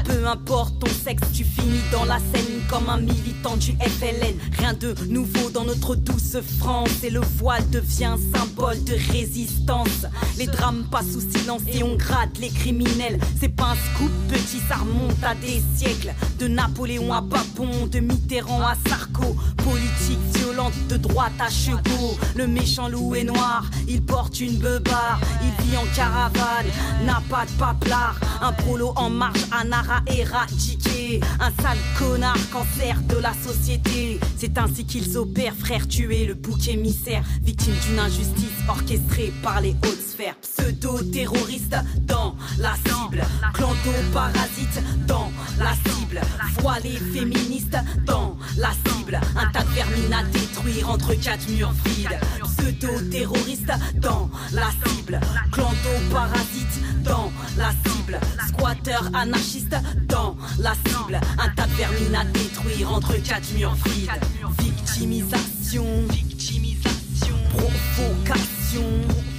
S13: Peu importe ton sexe, tu finis dans la scène comme un militant du FLN. Rien de nouveau dans notre douce France. Et le voile devient symbole de résistance. Les drames passent sous silence et on gratte les criminels. C'est pas un scoop petit, ça remonte à des siècles. De Napoléon à Papon, de Mitterrand à Sarko. Politique violente de droite à Chego. Le méchant loup est noir, il porte une beubare. Il vit en caravane, n'a pas de paplard. Un prolo en marche, ara éradiqué. Un sale connard, cancer de la société. C'est ainsi qu'ils opèrent, frère, tuer le bouc émissaire. Victime d'une injustice orchestrée par les hautes sphères. Pseudo-terroristes dans la cible. Clando-parasites dans la cible. Voilés féministes dans la cible. Un tas de vermines à détruire entre quatre murs vides. Pseudo-terroristes dans la cible. Clando-parasites dans la cible. Squatteurs anarchistes dans la cible. Un tas de vermines à détruire entre quatre murs vides. Victimisation. Victimisation. Provocation.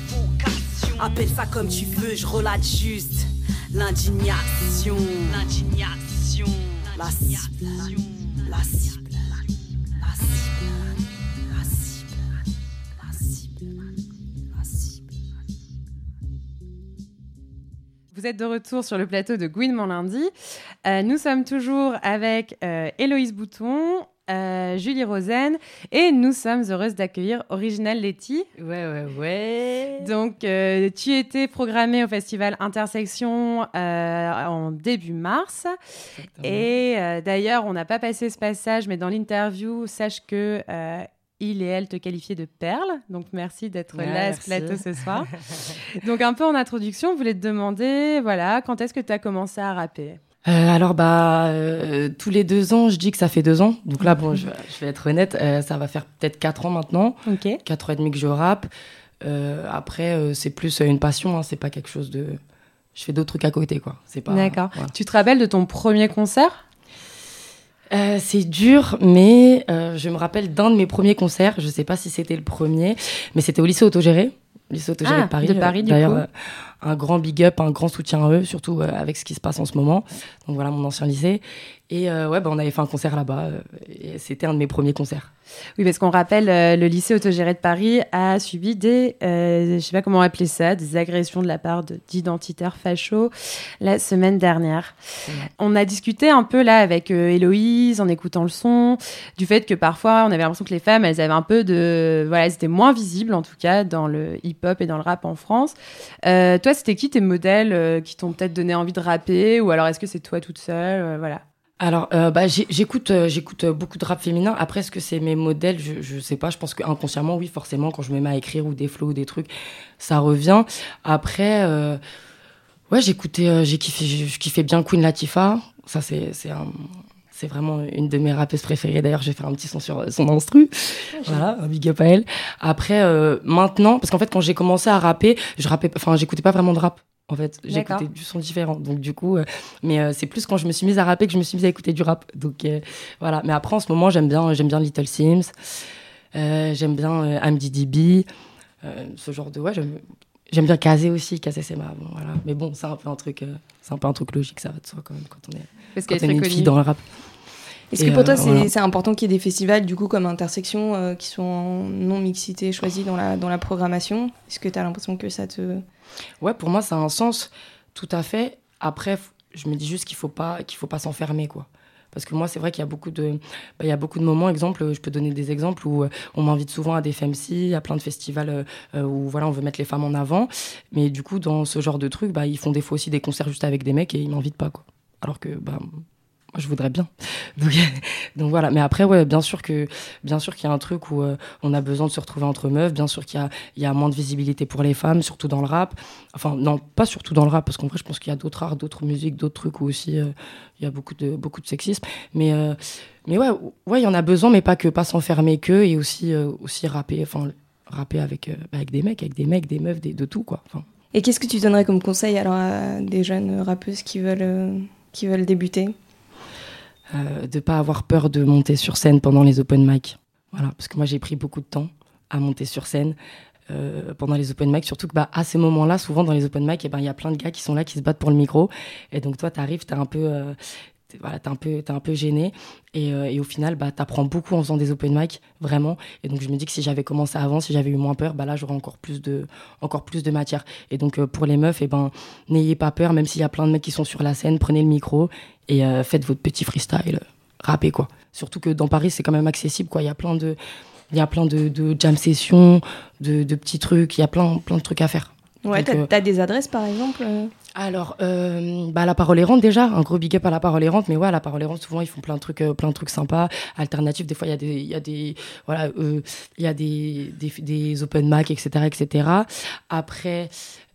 S13: Appelle ça comme tu veux, je relate juste. L'indignation. L'indignation. La cible. La cible. La cible. La cible. La cible. La cible.
S3: Vous êtes de retour sur le plateau de Gouinement lundi. Euh, nous sommes toujours avec euh, Héloïse Bouton, euh, Julie Rosen et nous sommes heureuses d'accueillir Original Letty.
S14: Ouais, ouais, ouais.
S3: Donc, euh, tu étais programmée au festival Intersection euh, en début mars. Et d'ailleurs, on n'a pas passé ce passage, mais dans l'interview, sache que il et elle te qualifiaient de perle. Donc, merci d'être
S14: Ouais,
S3: là à ce plateau ce soir. Donc, un peu en introduction, on voulait te demander, voilà, quand est-ce que tu as commencé à rapper?
S14: Euh, alors bah euh, tous les deux ans, je dis que ça fait deux ans. Donc là bon, je, vais- je vais être honnête, euh, ça va faire peut-être quatre ans maintenant.
S3: Ok.
S14: Quatre ans et demi que je rappe. Euh, après euh, c'est plus une passion, hein, c'est pas quelque chose de. Je fais d'autres trucs à côté quoi. C'est pas.
S3: D'accord.
S14: voilà.
S3: Tu te rappelles de ton premier concert?
S14: Euh, c'est dur, mais euh, je me rappelle d'un de mes premiers concerts. Je sais pas si c'était le premier, mais c'était au lycée autogéré. Lycée autogéré
S3: Ah,
S14: de Paris.
S3: de Paris, du
S14: D'ailleurs,
S3: coup.
S14: Un grand big up, un grand soutien à eux, surtout euh, avec ce qui se passe en ce moment. Donc voilà, mon ancien lycée. Et euh, ouais, bah, on avait fait un concert là-bas. euh, c'était un de mes premiers concerts.
S3: Oui, parce qu'on rappelle, euh, le lycée autogéré de Paris a subi des, euh, je sais pas comment appeler ça, des agressions de la part de- d'identitaires fachos la semaine dernière. On a discuté un peu là avec euh, Héloïse en écoutant le son, du fait que parfois on avait l'impression que les femmes, elles avaient un peu de, voilà, étaient moins visibles en tout cas dans le hip-hop et dans le rap en France. Toi, c'était qui tes modèles qui t'ont peut-être donné envie de rapper, ou alors est-ce que c'est toi toute seule, voilà.
S14: Alors, euh, bah, j'écoute, euh, j'écoute euh, beaucoup de rap féminin. Après, est-ce que c'est mes modèles? Je, je sais pas. Je pense que inconsciemment, oui, forcément, quand je me mets à écrire ou des flows ou des trucs, ça revient. Après, euh, ouais, j'écoutais, euh, j'ai kiffé, j'ai- je kiffais bien Queen Latifah. Ça, c'est, c'est un, c'est vraiment une de mes rappeuses préférées. D'ailleurs, j'ai fait un petit son sur son instru. voilà, un big up à elle. Après, euh, maintenant, parce qu'en fait, quand j'ai commencé à rapper, je rappais, enfin, j'écoutais pas vraiment de rap. En fait, j'écoutais du son différent. Donc, du coup, euh, mais euh, c'est plus quand je me suis mise à rapper que je me suis mise à écouter du rap. Donc, euh, voilà. Mais après, en ce moment, j'aime bien, j'aime bien Little Sims. J'aime bien MDDB. Euh, ce genre de. Ouais, j'aime- bien caser aussi, caser c'est ma. Bon, voilà. Mais bon, c'est un peu un truc, c'est un peu un truc logique, ça va de soi quand même quand on est,
S3: Parce
S14: quand on est une fille dans le rap.
S2: Est-ce que pour toi,
S14: euh,
S2: c'est important qu'il y ait des festivals, du coup, comme intersection, euh, qui sont en non-mixité choisis dans la, dans la programmation? Est-ce que tu as l'impression que ça te.
S14: Ouais, pour moi, ça a un sens, tout à fait. Après, je me dis juste qu'il faut pas, qu'il faut pas s'enfermer, quoi. Parce que moi, c'est vrai qu'il y a beaucoup de, bah, il y a beaucoup de moments, exemple, je peux donner des exemples où euh, on m'invite souvent à des FMC, à plein de festivals euh, euh, où voilà, on veut mettre les femmes en avant. Mais du coup, dans ce genre de trucs, bah, ils font des fois aussi des concerts juste avec des mecs et ils m'invitent pas, quoi. Alors que, bah, je voudrais bien. Donc, voilà. Mais après, ouais, bien sûr que, bien sûr qu'il y a un truc où euh, on a besoin de se retrouver entre meufs. Bien sûr qu'il y a, il y a moins de visibilité pour les femmes, surtout dans le rap. Enfin, non, pas surtout dans le rap, parce qu'en vrai, je pense qu'il y a d'autres arts, d'autres musiques, d'autres trucs où aussi euh, il y a beaucoup de, beaucoup de sexisme. Mais, euh, mais ouais, ouais, il y en a besoin, mais pas que, pas s'enfermer que, et aussi, euh, aussi rapper, enfin, rapper avec, bah, avec des mecs, avec des mecs, des meufs, de tout, quoi.
S2: Et qu'est-ce que tu donnerais comme conseil alors à des jeunes rappeuses qui veulent, qui veulent débuter?
S14: Euh, de pas avoir peur de monter sur scène pendant les open mic. Voilà, parce que moi j'ai pris beaucoup de temps à monter sur scène euh, pendant les open mic, surtout que bah, à ces moments-là, souvent dans les open mic, eh ben, il y a plein de gars qui sont là, qui se battent pour le micro, et donc toi t'arrives, t'es un peu, euh, t'es- un peu, un peu gêné, et, euh, et au final, bah, t'apprends beaucoup en faisant des open mic, vraiment, et donc je me dis que si j'avais commencé avant, si j'avais eu moins peur, bah là j'aurais encore plus de, encore plus de matière. Et donc euh, pour les meufs, et ben, n'ayez pas peur, même s'il y a plein de mecs qui sont sur la scène, prenez le micro et euh, faites votre petit freestyle, rappez quoi. Surtout que dans Paris, c'est quand même accessible, quoi. Il y a plein de, il y a plein de jam sessions, de, de petits trucs, il y a plein, plein de trucs à faire.
S2: Ouais, t'as
S14: euh,
S2: t'as des adresses par exemple euh
S14: alors, euh, bah, la parole errante déjà, un gros big up à la parole errante, mais ouais, à la parole errante, souvent ils font plein de trucs, euh, plein de trucs sympas, alternatifs. Des fois, il y a des, il y a des, voilà, euh, il y a des, des, des open mic, etc., etc. Après,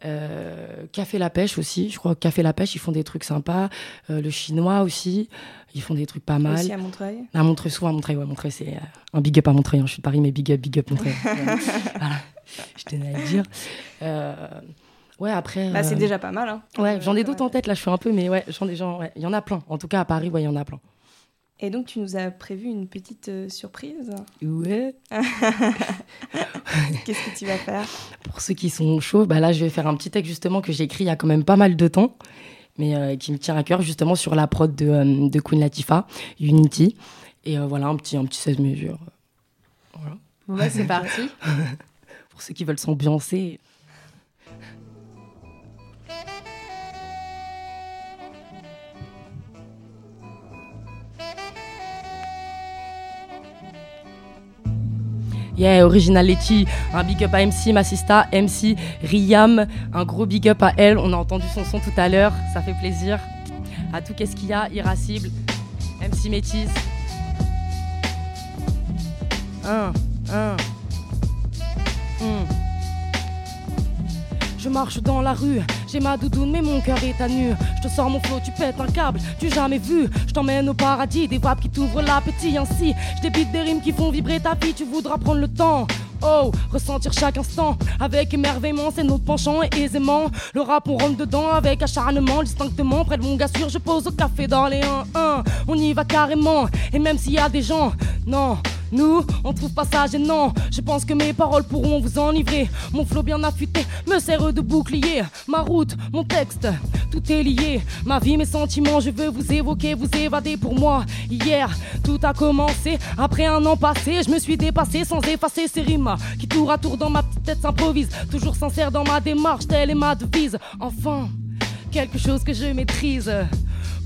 S14: euh, Café La Pêche aussi, je crois que Café La Pêche, ils font des trucs sympas. Euh, le chinois aussi, ils font des trucs pas mal.
S2: Aussi à Montreuil?
S14: À Montreuil, souvent à Montreuil, ouais, Montreuil, c'est euh, un big up à Montreuil. hein. Je suis de Paris, mais big up, big up Montreuil. voilà. Je tenais à le dire. Euh, ouais, après.
S2: Bah, c'est
S14: euh,
S2: déjà pas mal. Hein.
S14: Ouais, j'en ai d'autres en tête là, je suis un peu, mais ouais, j'en ai, j'en- ouais, il y en a plein. En tout cas, à Paris, ouais, il y en a plein.
S2: Et donc, tu nous as prévu une petite euh, surprise?
S14: Ouais.
S2: Qu'est-ce que tu vas faire?
S14: Pour ceux qui sont chauds, bah là, je vais faire un petit texte justement que j'ai écrit il y a quand même pas mal de temps, mais euh, qui me tient à cœur, justement sur la prod de, euh, de Queen Latifah, Unity. Et euh, voilà, un petit, un petit 16 mesures. Voilà.
S3: Bon, bah, c'est parti.
S14: Pour ceux qui veulent s'ambiancer. Yeah, Original Letty, un big up à MC Massista, MC Riam, un gros big up à elle. On a entendu son son tout à l'heure, ça fait plaisir. À tout qu'est-ce qu'il y a, Irascible, MC Métis. Un, un. Hmm. Je marche dans la rue, j'ai ma doudoune mais mon cœur est à nu. Je te sors mon flot, tu pètes un câble, tu jamais vu. Je t'emmène au paradis, des vapes qui t'ouvrent l'appétit ainsi. Je débite des rimes qui font vibrer ta vie, tu voudras prendre le temps. Oh, ressentir chaque instant avec émerveillement, c'est notre penchant et aisément. Le rap, on rentre dedans avec acharnement, distinctement. Près de mon gars je pose au café dans les 1-1. On y va carrément, et même s'il y a des gens, non. Nous, on trouve pas ça gênant. Je pense que mes paroles pourront vous enivrer. Mon flow bien affûté me sert de bouclier. Ma route, mon texte, tout est lié. Ma vie, mes sentiments, je veux vous évoquer, vous évader pour moi. Hier, tout a commencé. Après un an passé, je me suis dépassé sans effacer ces rimes qui tour à tour dans ma petite tête s'improvisent. Toujours sincère dans ma démarche, telle est ma devise. Enfin, quelque chose que je maîtrise.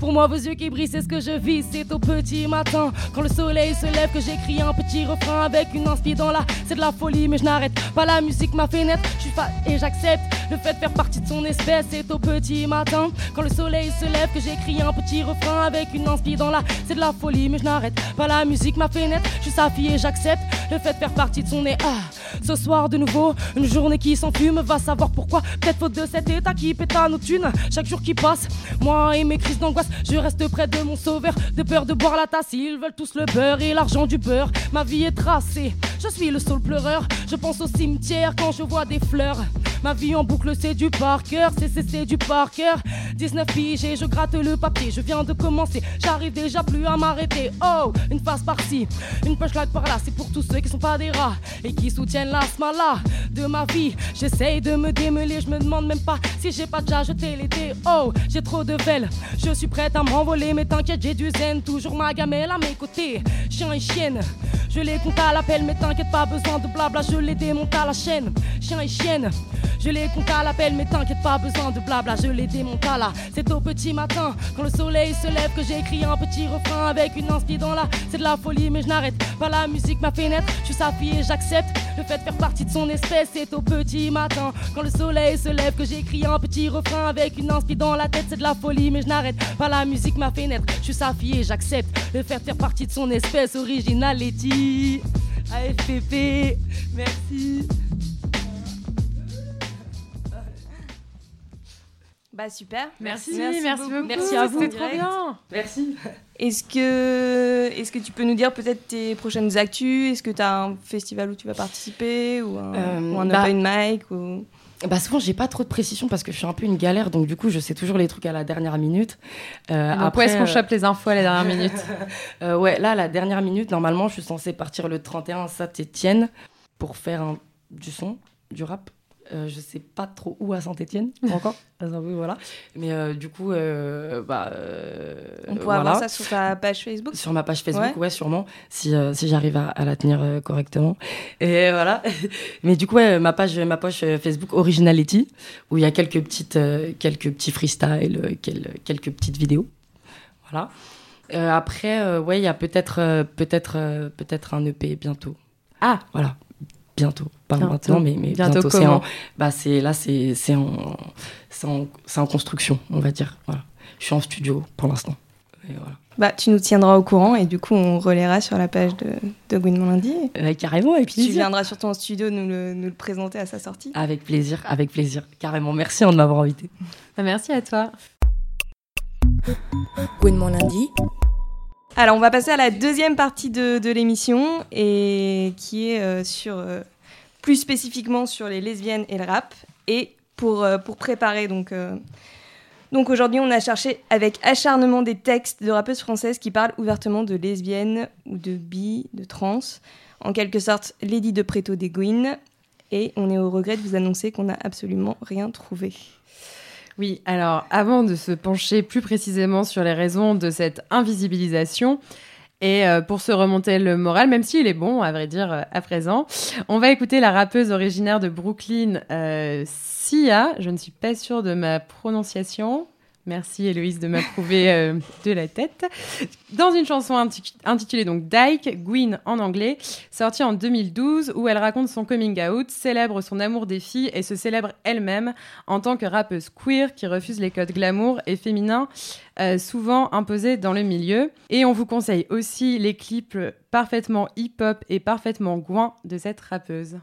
S14: Pour moi, vos yeux qui brillent, c'est ce que je vis. C'est au petit matin, quand le soleil se lève, que j'écris un petit refrain avec une inspi dans la. C'est de la folie, mais je n'arrête pas. La musique m'a fait naître, je suis et j'accepte le fait de faire partie de son espèce. C'est au petit matin, quand le soleil se lève, que j'écris un petit refrain avec une inspi dans la. C'est de la folie, mais je n'arrête pas. La musique m'a fait naître, je suis sa fille et j'accepte le fait de faire partie de son nez. Ah, ce soir de nouveau, une journée qui s'enfume, va savoir pourquoi. Peut-être faute de cet état qui pète à nos thunes. Chaque jour qui passe, moi et mes crises d'angoisse, je reste près de mon sauveur. De peur de boire la tasse, ils veulent tous le beurre et l'argent du beurre. Ma vie est tracée, je suis le seul pleureur. Je pense au cimetière quand je vois des fleurs.
S15: Ma vie en boucle, c'est du par cœur, c'est c'est du par cœur. 19 piges je gratte le papier, je viens de commencer, j'arrive déjà plus à m'arrêter. Oh, une face par-ci, une punchline par-là, c'est pour tous ceux qui sont pas des rats et qui soutiennent la smala de ma vie. J'essaye de me démêler, je me demande même pas si j'ai pas déjà jeté les. Oh, j'ai trop de velles, je suis prête à m'envoler, mais t'inquiète, j'ai du zen, toujours ma gamelle à mes côtés. Chien et chienne, je les compte à l'appel, mais t'inquiète pas, besoin de blabla, je les démonte à la chaîne. Chien et chienne, je les compte à l'appel, mais t'inquiète pas, besoin de blabla, je les démonte à la. C'est au petit matin, quand le soleil se lève, que j'écris un petit refrain avec une inspi dans la. C'est de la folie, mais je n'arrête pas, la musique m'a fait naître. Je suis sa fille et j'accepte le fait de faire partie de son espèce. C'est au petit matin, quand le soleil se lève, que j'écris un petit refrain avec une inspi dans la tête. C'est de la folie, mais je n'arrête pas, la musique m'a fait naître. Je suis sa fille et j'accepte le fait de faire partie de son espèce. Originality, AFPP, merci.
S2: Bah super.
S3: Merci, merci beaucoup.
S2: Merci à vous.
S3: C'était trop bien.
S14: Merci.
S2: Est-ce que, est que tu peux nous dire peut-être tes prochaines actus? Est-ce que tu as un festival où tu vas participer Ou un,
S14: Euh,
S2: ou un
S14: bah-
S2: open mic ou...
S14: Bah souvent j'ai pas trop de précision parce que je suis un peu une galère donc du coup je sais toujours les trucs à la dernière minute. Euh,
S3: Donc, où est-ce qu'on chope les infos à la dernière minute?
S14: Euh, Ouais là à la dernière minute normalement je suis censée partir le 31 à Saint-Étienne pour faire un- du son, du rap. Euh, je sais pas trop où à Saint-Étienne encore. Voilà. Mais euh, du coup euh, bah euh,
S2: On pourra
S14: voilà.
S2: voir ça sur ta page Facebook?
S14: Sur ma page Facebook,
S2: Ouais.
S14: ouais, sûrement, si, si j'arrive à, à la tenir correctement. Et voilà. Mais du coup, ouais, ma page, ma page Facebook Originality, où il y a quelques petites, quelques petits freestyles, quel- quelques petites vidéos. Voilà. Après, ouais, il y a peut-être, peut-être, peut-être un EP bientôt.
S3: Ah,
S14: voilà. Bientôt, pas
S3: Bientôt.
S14: maintenant, mais, mais
S3: Bientôt
S14: bientôt. c'est
S3: comment?
S14: en, bah c'est là, c'est c'est en, en, construction, on va dire. Voilà. Je suis en studio pour l'instant. Et voilà.
S2: Bah, tu nous tiendras au courant et du coup, on relaiera sur la page de, de Gouinement Lundi.
S14: Euh, carrément, avec
S2: Tu
S14: plaisir.
S2: viendras surtout en studio nous le, nous le présenter à sa sortie.
S14: Avec plaisir, avec plaisir. Carrément, merci de m'avoir invité.
S3: Bah, merci à toi.
S1: Gouinement Lundi.
S2: Alors, on va passer à la deuxième partie de, de l'émission et qui est euh, sur euh, plus spécifiquement sur les lesbiennes et le rap. Et pour, euh, pour préparer donc. donc aujourd'hui, on a cherché avec acharnement des textes de rappeuses françaises qui parlent ouvertement de lesbiennes ou de bi, de trans. En quelque sorte, Lady de Préto des. Et on est au regret de vous annoncer qu'on n'a absolument rien trouvé.
S3: Oui, alors avant de se pencher plus précisément sur les raisons de cette invisibilisation, et euh, pour se remonter le moral, même s'il est bon, à vrai dire, euh, à présent, on va écouter la rappeuse originaire de Brooklyn, euh, Sia. Je ne suis pas sûre de ma prononciation. Merci Héloïse de m'approuver euh, de la tête. Dans une chanson inti- intitulée donc Dyke, Gwyn en anglais, sortie en 2012, où elle raconte son coming out, célèbre son amour des filles et se célèbre elle-même en tant que rappeuse queer qui refuse les codes glamour et féminins euh, souvent imposés dans le milieu. Et on vous conseille aussi les clips parfaitement hip-hop et parfaitement gouin de cette rappeuse.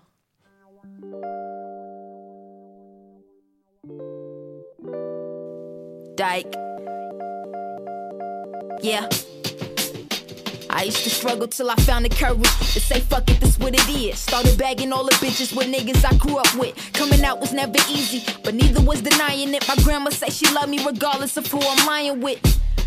S16: Dyke. Yeah. I used to struggle till I found the courage to say fuck it, this what it is. Started bagging all the bitches with niggas I grew up with. Coming out was never easy, but neither was denying it. My grandma said she loved me regardless of who I'm lying with.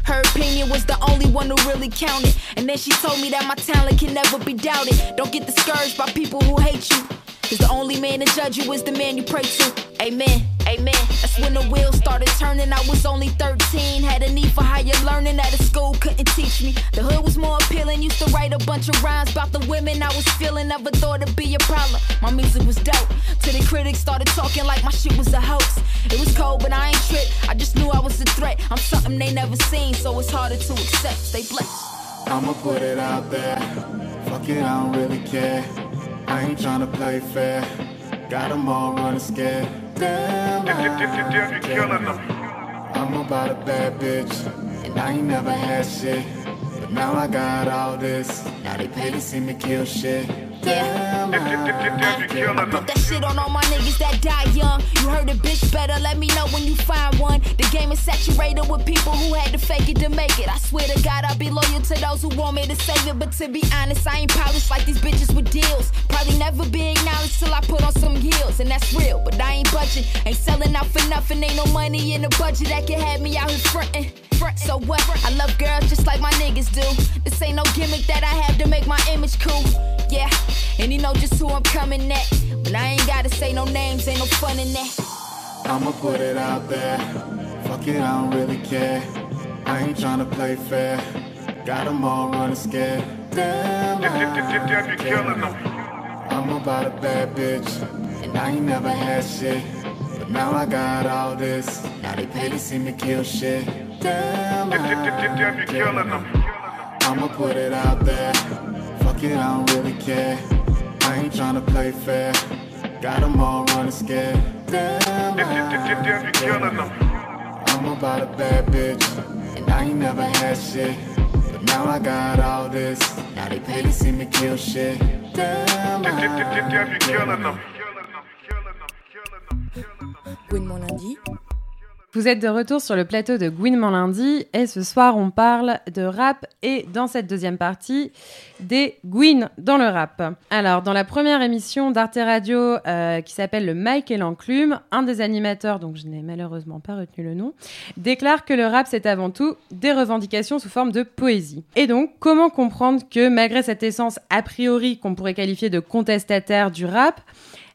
S16: Her opinion was the only one who really counted. And then she told me that my talent can never be doubted. Don't get discouraged by people who hate you. Cause the only man to judge you is the man you pray to. Amen, amen. That's when the wheels started turning. I was only 13. Had a need for higher learning that a school couldn't teach me. The hood was more appealing. Used to write a bunch of rhymes about the women I was feeling. Never thought it'd be a problem. My music was dope. Till the critics started talking like my shit was a hoax. It was cold, but I ain't tripped. I just knew I was a threat. I'm something they never seen, so it's harder to accept. Stay blessed.
S17: I'ma put it out there. Fuck it, I don't really care. I ain't tryna play fair. Got them all running scared. Damn, I'm about a bad bitch. And I ain't never had shit. Now I got all this. Now they pay to see me kill shit. Damn, I
S16: Put that shit on all my niggas that die young. You heard a bitch better, let me know when you find one. The game is saturated with people who had to fake it to make it. I swear to God, I'll be loyal to those who want me to save it. But to be honest, I ain't polished like these bitches with deals. Probably never be acknowledged till I put on some heels, and that's real. But I ain't budging, ain't selling out for nothing. Ain't no money in the budget that can have me out here frontin'. So what? I love girls just like my niggas do. This ain't no gimmick that I have to make my image cool. Yeah, and you know just who I'm coming at. But I ain't gotta say no names, ain't no fun in that.
S17: I'ma put it out there. Fuck it, I don't really care. I ain't tryna play fair. Got 'em all running scared. Damn, I'm killing them. I'm about a bad bitch, and I ain't never had shit. Now I got all this. Now they pay to see me kill shit. Damn, I'm killing them. I'ma put it out there. Fuck it, I don't really care. I ain't tryna play fair. Got 'em all running scared. Damn, I'm killing them. I'm about a bad bitch, and I ain't never had shit. But now I got all this. Now they pay to see me kill shit. Damn, I'm killing them.
S1: Gouinement lundi.
S3: Vous êtes de retour sur le plateau de Gouinement lundi et ce soir on parle de rap et dans cette deuxième partie des Gwyn dans le rap. Alors dans la première émission d'Arte Radio euh, qui s'appelle le Mike et l'enclume, un des animateurs, donc je n'ai malheureusement pas retenu le nom, déclare que le rap c'est avant tout des revendications sous forme de poésie. Et donc comment comprendre que malgré cette essence a priori qu'on pourrait qualifier de contestataire du rap,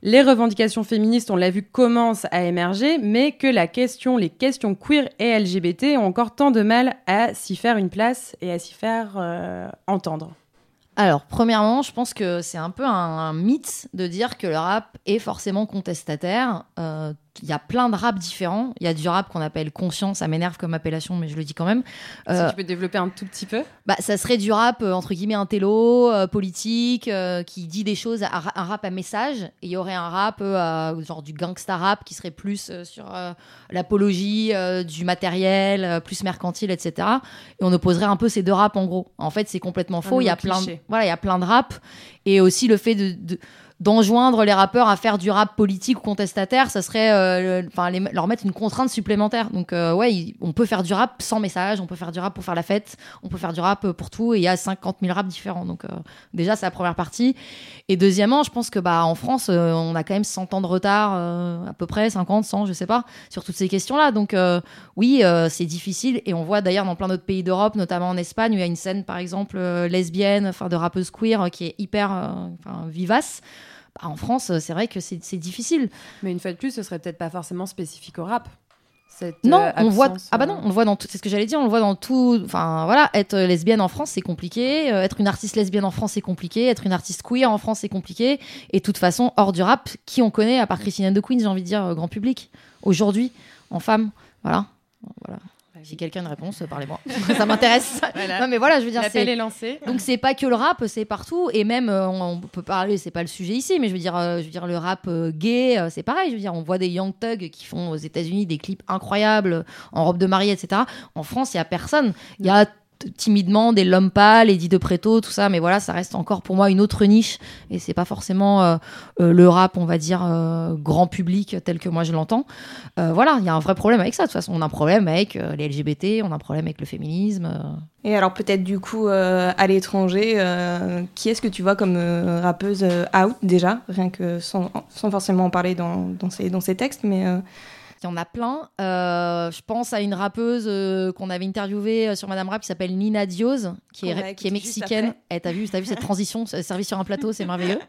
S3: les revendications féministes, on l'a vu, commencent à émerger, mais que la question, les questions queer et LGBT ont encore tant de mal à s'y faire une place et à s'y faire euh, entendre.
S4: Alors, premièrement, je pense que c'est un peu un, mythe de dire que le rap est forcément contestataire. Euh, Il y a plein de rap différents. Il y a du rap qu'on appelle conscient, ça m'énerve comme appellation, mais je le dis quand même. Euh,
S3: Si tu peux développer un tout petit peu
S4: bah, ça serait du rap, euh, entre guillemets, intello, euh, politique, euh, qui dit des choses, un, un rap à message. Et il y aurait un rap, genre du gangsta rap, qui serait plus sur l'apologie du matériel, plus mercantile, etc. Et on opposerait un peu ces deux raps, en gros. En fait, c'est complètement faux. Il y a plein de, voilà, il y a plein de rap. Et aussi le fait de... de- d'enjoindre les rappeurs à faire du rap politique ou contestataire, ça serait euh, leur mettre une contrainte supplémentaire. Donc euh, ouais, on peut faire du rap sans message, on peut faire du rap pour faire la fête, on peut faire du rap euh, pour tout et il y a 50 000 raps différents. Donc euh, déjà c'est la première partie. Et deuxièmement, je pense que bah en France, on a quand même 100 ans de retard à peu près 50, 100, je sais pas, sur toutes ces questions-là. Donc oui, c'est difficile et on voit d'ailleurs dans plein d'autres pays d'Europe, notamment en Espagne où il y a une scène par exemple lesbienne, enfin de rappeuse queer qui est hyper vivace. Bah, en France, euh, c'est vrai que c'est difficile.
S3: Mais une fois de plus, ce serait peut-être pas forcément spécifique au rap. Cette,
S4: Non,
S3: euh,
S4: on voit. Ah bah
S3: euh,
S4: non, on le voit dans tout. C'est ce que j'allais dire. On le voit dans tout. Enfin voilà, être lesbienne en France c'est compliqué. Euh, être une artiste lesbienne en France c'est compliqué. Être une artiste queer en France c'est compliqué. Et de toute façon, hors du rap, qui on connaît à part Christine and the Queen, j'ai envie de dire euh, grand public aujourd'hui en femme. Voilà. Voilà. Si quelqu'un a une réponse, parlez-moi. Ça m'intéresse.
S3: Voilà.
S4: Non mais voilà, je veux dire.
S3: L'appel
S4: c'est-
S3: est lancé.
S4: Donc c'est pas que le rap, c'est partout et même euh, on, peut parler, c'est pas le sujet ici, mais je veux dire, euh, je veux dire le rap euh, gay, c'est pareil. Je veux dire, on voit des young thugs qui font aux États-Unis des clips incroyables en robe de mariée, etc. En France, il y a personne. Il y a timidement des Lompa, Lady de Preto, tout ça, mais voilà, ça reste encore pour moi une autre niche et c'est pas forcément euh, euh, le rap, on va dire euh, grand public tel que moi je l'entends. Voilà, il y a un vrai problème avec ça. De toute façon, on a un problème avec les LGBT, on a un problème avec le féminisme.
S2: Et alors peut-être du coup à l'étranger, qui est-ce que tu vois comme rappeuse out déjà, rien que sans, sans forcément en parler dans, dans, ces, dans ces textes, mais
S4: Il y en a plein. Euh, je pense à une rappeuse euh, qu'on avait interviewée euh, sur Madame Rap qui s'appelle Nina Dioz, qui est, qui mexicaine. Eh, t'as vu, t'as vu cette transition servie sur un plateau, c'est merveilleux.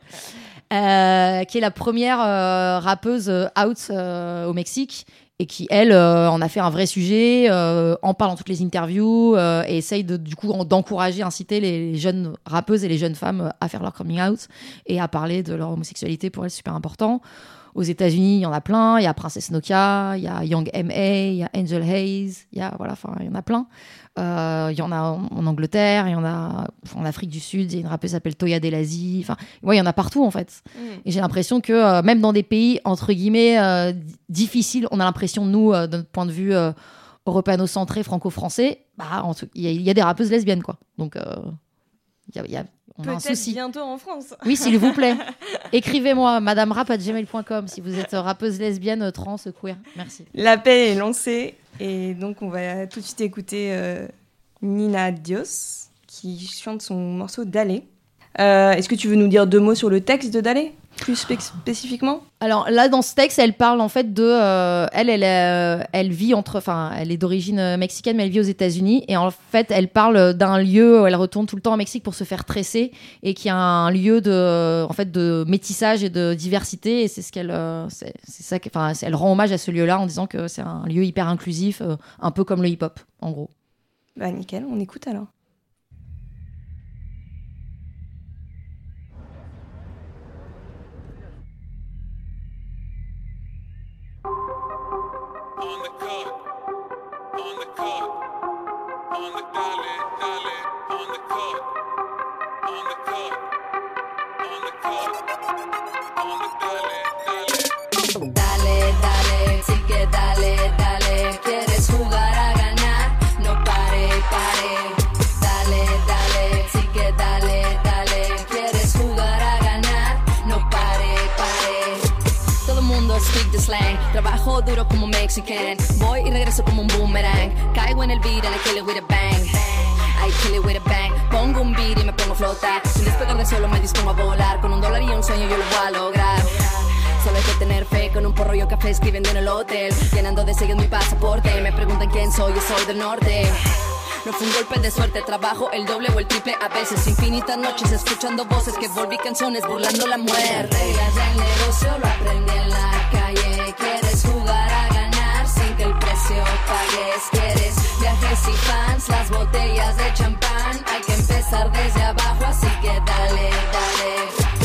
S4: Euh, qui est la première rappeuse out au Mexique et qui, elle, euh, en a fait un vrai sujet, euh, en parle dans toutes les interviews euh, et essaye de, du coup en- d'encourager, inciter les, les jeunes rappeuses et les jeunes femmes à faire leur coming out et à parler de leur homosexualité pour elle, super important. Aux États-Unis, il y en a plein. Il y a Princess Nokia, il y a Young M.A., il y a Angel Hayes, il y a voilà, enfin, il y en a plein. Euh, il y en a en, en Angleterre, il y en a en Afrique du Sud. Il y a une rappeuse qui s'appelle Toya Delazi. Enfin, ouais, il y en a partout en fait. Et j'ai l'impression que euh, même dans des pays entre guillemets euh, di- difficiles, on a l'impression nous, euh, de notre point de vue euh, européano-centré, franco-français, bah, il y, a- il y a des rappeuses lesbiennes, quoi. Donc, euh, il y a- il y a- on a un
S2: Peut-être
S4: souci.
S2: bientôt en France.
S4: Oui, s'il vous plaît. Écrivez-moi, madamerap.gmail.com si vous êtes rappeuse lesbienne, euh, trans, queer. Merci.
S2: L'appel est lancé et donc on va tout de suite écouter euh, Nina Dios qui chante son morceau. Euh, Est-ce que tu veux nous dire deux mots sur le texte de D'aller plus spé- spécifiquement
S4: Alors là, dans ce texte, elle parle en fait de. euh, elle, elle, euh, elle vit entre. Enfin, elle est d'origine euh, mexicaine, mais elle vit aux États-Unis. Et en fait, elle parle d'un lieu où elle retourne tout le temps au Mexique pour se faire tresser et qui a un lieu de, en fait, de métissage et de diversité. Et c'est ce qu'elle. euh, c'est ça. que- Enfin, elle rend hommage à ce lieu-là en disant que c'est un lieu hyper inclusif, un peu comme le hip-hop, en gros.
S2: Bah nickel, on écoute alors.
S18: Trabajo duro como Mexican. Voy y regreso como un boomerang. Caigo en el beat and I kill it with a bang. I kill it with a bang. Pongo un beat y me pongo a flotar. Sin despegar de solo me dispongo a volar. Con un dólar y un sueño yo lo voy a lograr. Solo hay que tener fe con un porro y un café escribiendo en el hotel. Llenando de sellos mi pasaporte. Me preguntan quién soy, yo soy del norte. No fue un golpe de suerte, trabajo el doble o el triple a veces. Infinitas noches escuchando voces que volví canciones burlando la muerte. Reglas del negocio lo aprendí en la y fans, las botellas de champán. Hay que empezar desde abajo, así que dale, dale, dale,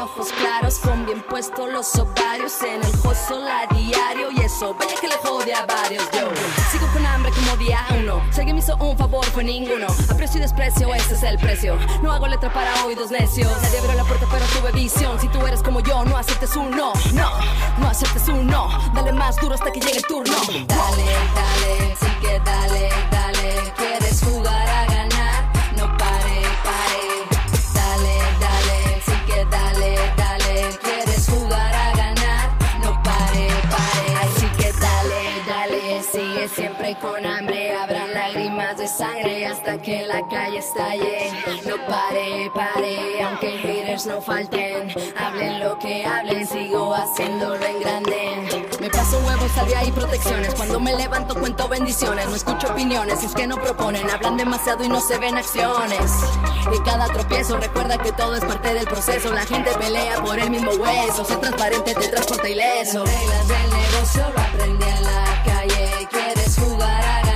S18: ojos claros con bien puestos los ovarios en el hustle a diario. Y eso, vaya que le jode a varios. Yo sigo con hambre como día uno. Si alguien me hizo un favor, fue ninguno. Aprecio y desprecio, ese es el precio. No hago letra para oídos necios. Nadie abrió la puerta, pero tuve visión. Si tú eres como yo, no aceptes un no. No, no aceptes un no. Dale más duro hasta que llegue el turno. Dale, dale, sí que dale, dale. Quieres jugar con hambre. De sangre hasta que la calle estalle. No pare, pare, aunque haters no falten. Hablen lo que hablen, sigo haciéndolo en grande. Me paso huevos al día y protecciones. Cuando me levanto cuento bendiciones. No escucho opiniones, es que no proponen. Hablan demasiado y no se ven acciones. De cada tropiezo recuerda que todo es parte del proceso. La gente pelea por el mismo hueso. Ser transparente te transporta ileso. Reglas del negocio lo aprendí en la calle. Quieres jugar a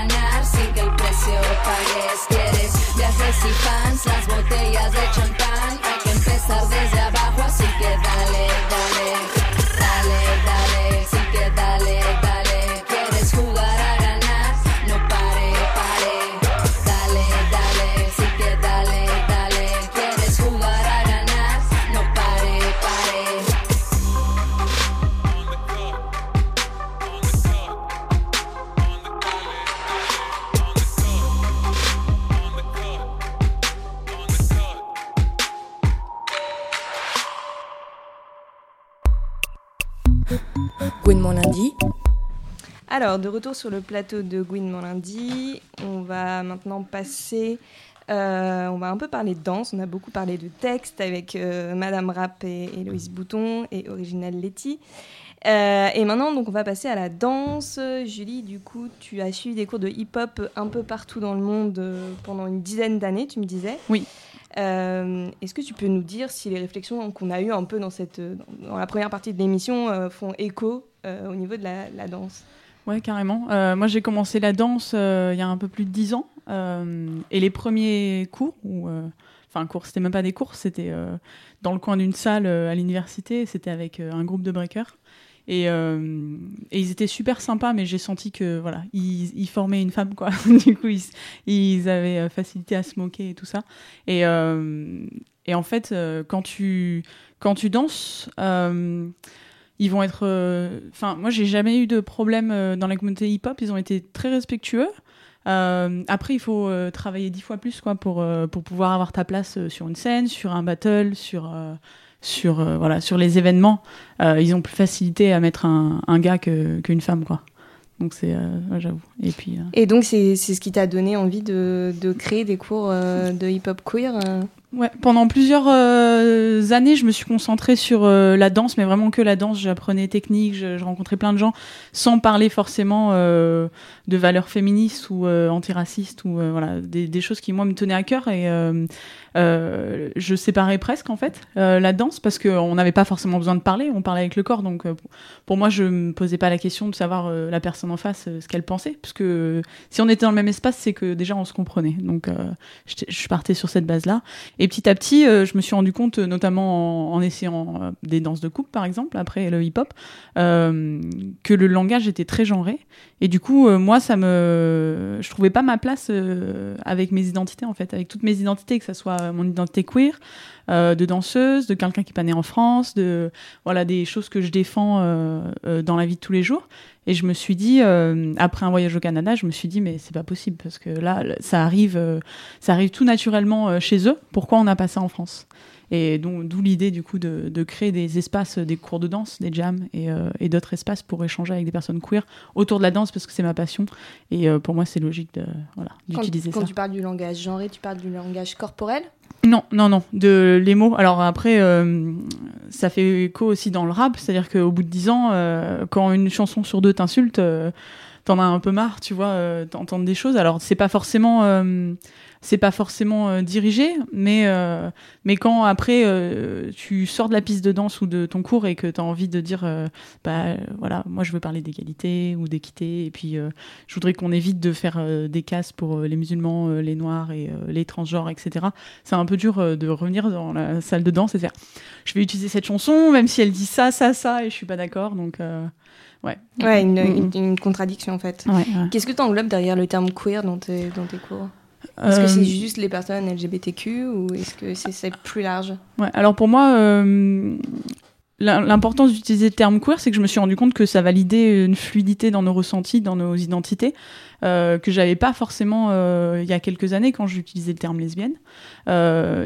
S18: deseo, tal quieres. Ya sé si fans, las botellas de champán.
S2: Alors, de retour sur le plateau de Gwyn mon lundi, on va maintenant passer. euh, on va un peu parler de danse. On a beaucoup parlé de texte avec euh, Madame Rap et Héloïse Bouton et Original Letty. Euh, et maintenant, donc, on va passer à la danse. Julie, du coup, tu as suivi des cours de hip-hop un peu partout dans le monde pendant une dizaine d'années, tu me disais.
S19: Oui.
S2: Euh, Est-ce que tu peux nous dire si les réflexions qu'on a eues un peu dans, cette, dans la première partie de l'émission euh, font écho au niveau de la, danse
S19: Ouais, carrément. Euh, moi, j'ai commencé la danse euh, il y a un peu plus de dix ans. euh, et les premiers cours, ou, euh, enfin cours, c'était même pas des cours, c'était euh, dans le coin d'une salle euh, à l'université. C'était avec euh, un groupe de breakers. Et, euh, ils étaient super sympas, mais j'ai senti que voilà, ils, formaient une femme quoi. du coup, ils, ils avaient euh, facilité à se moquer et tout ça. Et, euh, et en fait, euh, quand tu quand tu danses, euh, ils vont être. euh, Enfin, moi, j'ai jamais eu de problème euh, dans la communauté hip-hop. Ils ont été très respectueux. Euh, après, il faut travailler dix fois plus quoi pour pour pouvoir avoir ta place sur une scène, sur un battle, sur sur voilà sur les événements. Ils ont plus facilité à mettre un, un gars qu'une femme quoi. Donc c'est j'avoue. Et puis
S2: Et donc, c'est ce qui t'a donné envie de, de créer des cours de hip-hop queer
S19: Ouais, pendant plusieurs euh, années, je me suis concentrée sur euh, la danse, mais vraiment que la danse. J'apprenais technique, je, je rencontrais plein de gens, sans parler forcément euh, de valeurs féministes ou euh, antiracistes ou euh, voilà des, des choses qui moi me tenaient à cœur. Et euh, je séparais presque en fait la danse parce qu'on n'avait pas forcément besoin de parler, on parlait avec le corps. Donc pour moi, je me posais pas la question de savoir la personne en face ce qu'elle pensait, parce que si on était dans le même espace, c'est que déjà on se comprenait. Donc je partais sur cette base-là. Et petit à petit, euh, je me suis rendu compte, euh, notamment en, essayant euh, des danses de couple, par exemple, après le hip-hop, que le langage était très genré. Et du coup, moi, ça me, je trouvais pas ma place avec mes identités, en fait, avec toutes mes identités, que ça soit mon identité queer, de danseuse, de quelqu'un qui est pas né en France, de voilà des choses que je défends dans la vie de tous les jours. Et je me suis dit, euh, après un voyage au Canada, je me suis dit, mais c'est pas possible parce que là, ça arrive, euh, ça arrive tout naturellement euh, chez eux. Pourquoi on n'a pas ça en France? Et donc, d'où l'idée du coup de, de créer des espaces, des cours de danse, des jams et, euh, et d'autres espaces pour échanger avec des personnes queer autour de la danse parce que c'est ma passion. Et euh, pour moi, c'est logique de voilà
S2: Quand,
S19: d'utiliser
S2: quand
S19: ça.
S2: tu parles du langage genré, tu parles du langage corporel?
S19: Non, non, non, de les mots. Alors après, euh, ça fait écho aussi dans le rap, c'est-à-dire qu'au bout de dix ans, euh, quand une chanson sur deux t'insulte, euh, t'en as un peu marre, tu vois, euh, d'entendre des choses. Alors c'est pas forcément, euh, c'est pas forcément euh, dirigé, mais quand après tu sors de la piste de danse ou de ton cours et que t'as envie de dire, bah voilà, moi je veux parler d'égalité ou d'équité, et puis je voudrais qu'on évite de faire des casses pour les musulmans, les noirs et les transgenres, etc. C'est un peu dur de revenir dans la salle de danse et faire, je vais utiliser cette chanson, même si elle dit ça, ça, ça, et je suis pas d'accord, donc ouais.
S2: Ouais, une, une- une contradiction en fait.
S19: Ouais, ouais.
S2: Qu'est-ce que tu englobes derrière le terme queer dans tes, dans tes cours? Est-ce que
S19: Euh,
S2: c'est juste les personnes LGBTQ ou est-ce que c'est plus large?
S19: Ouais, alors pour moi, euh, l'im- l'importance d'utiliser le terme queer, c'est que je me suis rendu compte que ça validait une fluidité dans nos ressentis, dans nos identités, euh, que j'avais pas forcément euh, il y a quelques années quand j'utilisais le terme lesbienne.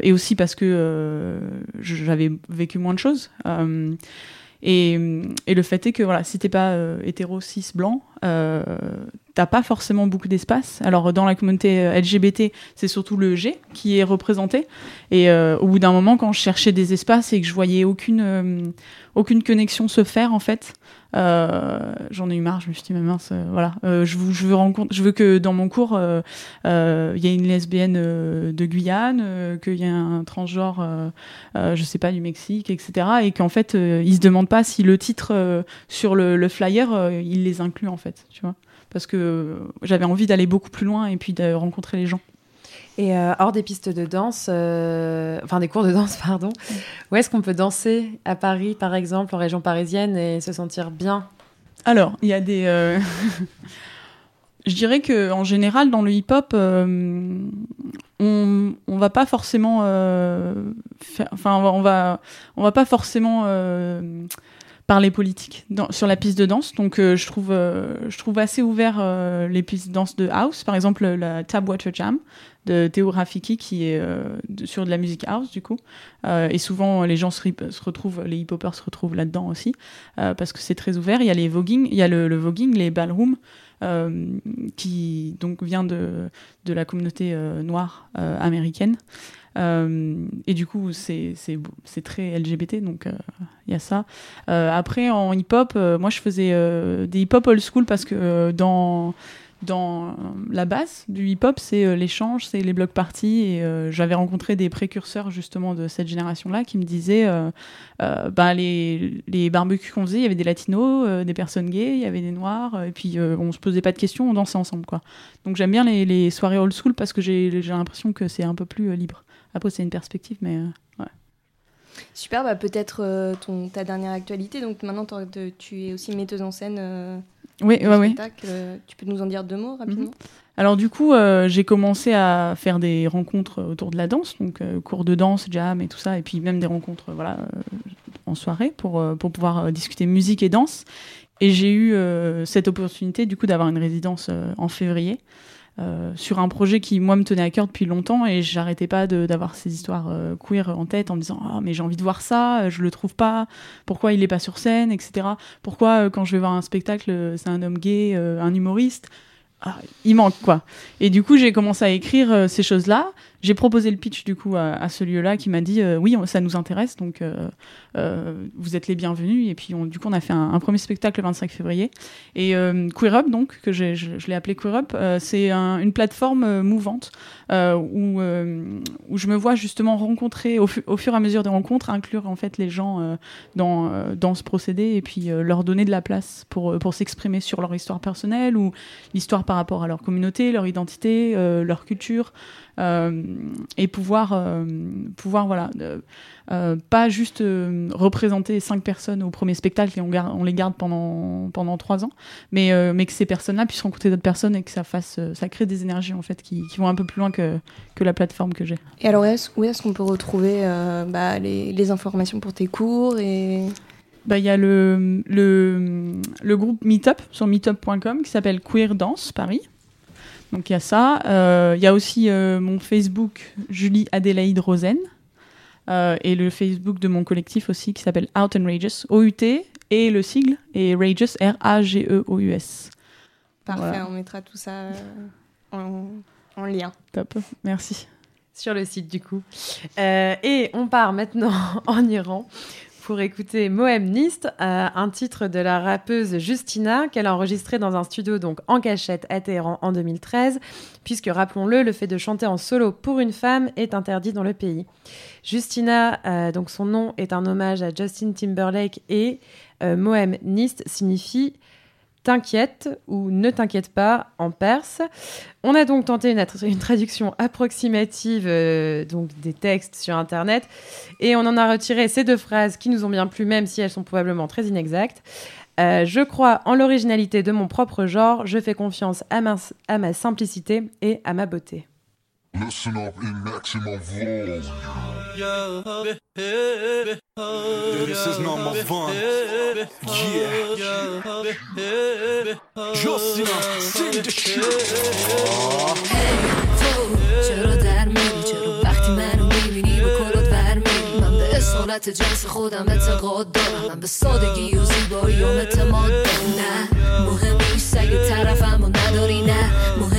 S19: Et aussi parce que j'avais vécu moins de choses. Et, le fait est que voilà, si t'es pas euh, hétéro, cis, blanc, euh, t'as pas forcément beaucoup d'espace. Alors dans la communauté euh, LGBT, c'est surtout le G qui est représenté. Et euh, au bout d'un moment, quand je cherchais des espaces et que je voyais aucune aucune connexion se faire en fait, euh, j'en ai eu marre. Je me suis dit mais mince, euh, voilà, euh, je, veux, je veux je veux que dans mon cours il y ait une lesbienne de Guyane, qu'il y ait un transgenre, je sais pas du Mexique, etc. Et qu'en fait ils se demandent pas si le titre sur le, le flyer il les inclut en fait, tu vois. Parce que j'avais envie d'aller beaucoup plus loin et puis de rencontrer les gens.
S3: Et euh, hors des pistes de danse, euh, enfin des cours de danse, pardon, où est-ce qu'on peut danser à Paris, par exemple, en région parisienne, et se sentir bien?
S19: Alors, il y a des. euh, Je dirais que en général, dans le hip-hop, on, on va pas forcément. faire- Enfin, on va, on va, pas forcément. parler politique sur la piste de danse donc je trouve je trouve assez ouvert les pistes de danse de house par exemple la Tab Water Jam de Théo Rafiki qui est euh, sur de la musique house du coup. Euh, et souvent les gens se, retrouvent les hip-hoppers se retrouvent là-dedans aussi euh, parce que c'est très ouvert. Il y a les voguing il y a le, voguing les ballrooms qui donc vient de, de la communauté noire américaine. Et du coup, c'est très LGBT, donc il y a ça. Après, en hip-hop, moi, je faisais des hip-hop old school parce que dans dans la base du hip-hop, c'est euh, l'échange, c'est les blocs parties. Et euh, j'avais rencontré des précurseurs justement de cette génération-là qui me disaient, euh, euh, ben, les, les barbecues qu'on faisait, il y avait des latinos, euh, des personnes gays, il y avait des noirs, euh, et puis euh, on se posait pas de questions, on dansait ensemble, quoi. Donc j'aime bien les, soirées old school parce que j'ai l'impression que c'est un peu plus euh, libre Après, c'est une perspective, mais euh, ouais.
S2: Super, bah peut-être euh, ta dernière actualité. Donc maintenant, t'en- te- tu es aussi metteuse en scène.
S19: Oui, oui.
S2: spectacle. Euh, Tu peux nous en dire deux mots rapidement?
S19: Alors du coup, euh, j'ai commencé à faire des rencontres autour de la danse, donc euh, cours de danse, jam et tout ça, et puis même des rencontres voilà, euh, en soirée pour, pour pouvoir discuter musique et danse. Et j'ai eu cette opportunité du coup d'avoir une résidence en février euh, sur un projet qui moi me tenait à cœur depuis longtemps et j'arrêtais pas d'avoir ces histoires euh, queer en tête en me disant ah mais j'ai envie de voir ça, euh, je le trouve pas, pourquoi il est pas sur scène, etc. Pourquoi quand je vais voir un spectacle c'est un homme gay, un humoriste? Ah, il manque quoi. Et du coup, j'ai commencé à écrire euh, ces choses-là. J'ai proposé le pitch du coup à, à ce lieu-là qui m'a dit euh, oui, ça nous intéresse, donc euh, vous êtes les bienvenus. Et puis on- du coup, on a fait un, premier spectacle le 25 février. Et Queer Up, donc que je, l'ai appelé Queer Up, c'est un- une plateforme mouvante où où je me vois justement rencontrer au, au fur et à mesure des rencontres, inclure en fait les gens dans dans ce procédé et puis leur donner de la place pour pour s'exprimer sur leur histoire personnelle ou l'histoire par rapport à leur communauté, leur identité, euh, leur culture, euh, et pouvoir, euh, pouvoir voilà, pas juste représenter cinq personnes au premier spectacle et on, les garde pendant, pendant trois ans, mais, mais que ces personnes-là puissent rencontrer d'autres personnes et que ça fasse, ça crée des énergies en fait qui, vont un peu plus loin que, que la plateforme que j'ai.
S2: Et alors, où est-ce qu'on peut retrouver bah, les, les informations pour tes cours et...
S19: Bah, il y a le, le, le groupe Meetup sur meetup.com qui s'appelle Queer Dance Paris. Donc il y a ça. Euh, Il y a aussi euh, mon Facebook Julie Adélaïde Rosen euh, et le Facebook de mon collectif aussi qui s'appelle Out and Rageous, O-U-T, et le sigle est Rageous, R-A-G-E-O-U-S.
S2: Parfait,
S19: Voilà.
S2: on mettra tout ça en, en lien.
S19: Top, merci.
S3: Sur le site du coup. Euh, et on part maintenant en Iran pour écouter Mohem Nist, euh, un titre de la rappeuse Justina qu'elle a enregistré dans un studio donc en cachette à Téhéran en 2013, puisque rappelons-le, le fait de chanter en solo pour une femme est interdit dans le pays. Justina, euh, donc son nom est un hommage à Justin Timberlake et euh, Mohem Nist signifie T'inquiète ou ne t'inquiète pas en perse. On a donc tenté une, traduction approximative euh, donc des textes sur Internet et on en a retiré ces deux phrases qui nous ont bien plu, même si elles sont probablement très inexactes. Euh, je crois en l'originalité de mon propre genre, je fais confiance à ma simplicité et à ma beauté.
S8: Listen up in maximum volume.
S20: This is number one. Yeah. Justina, sing the shit.
S18: چرا در میری چرا وقتی منو می‌بینی با کلات ور میری من به اصالت جنس خودم اعتقاد دارم من به سادگی و زیبایی و اعتماد دارم نه مهم نیست اگه طرفم و نداری نه مهم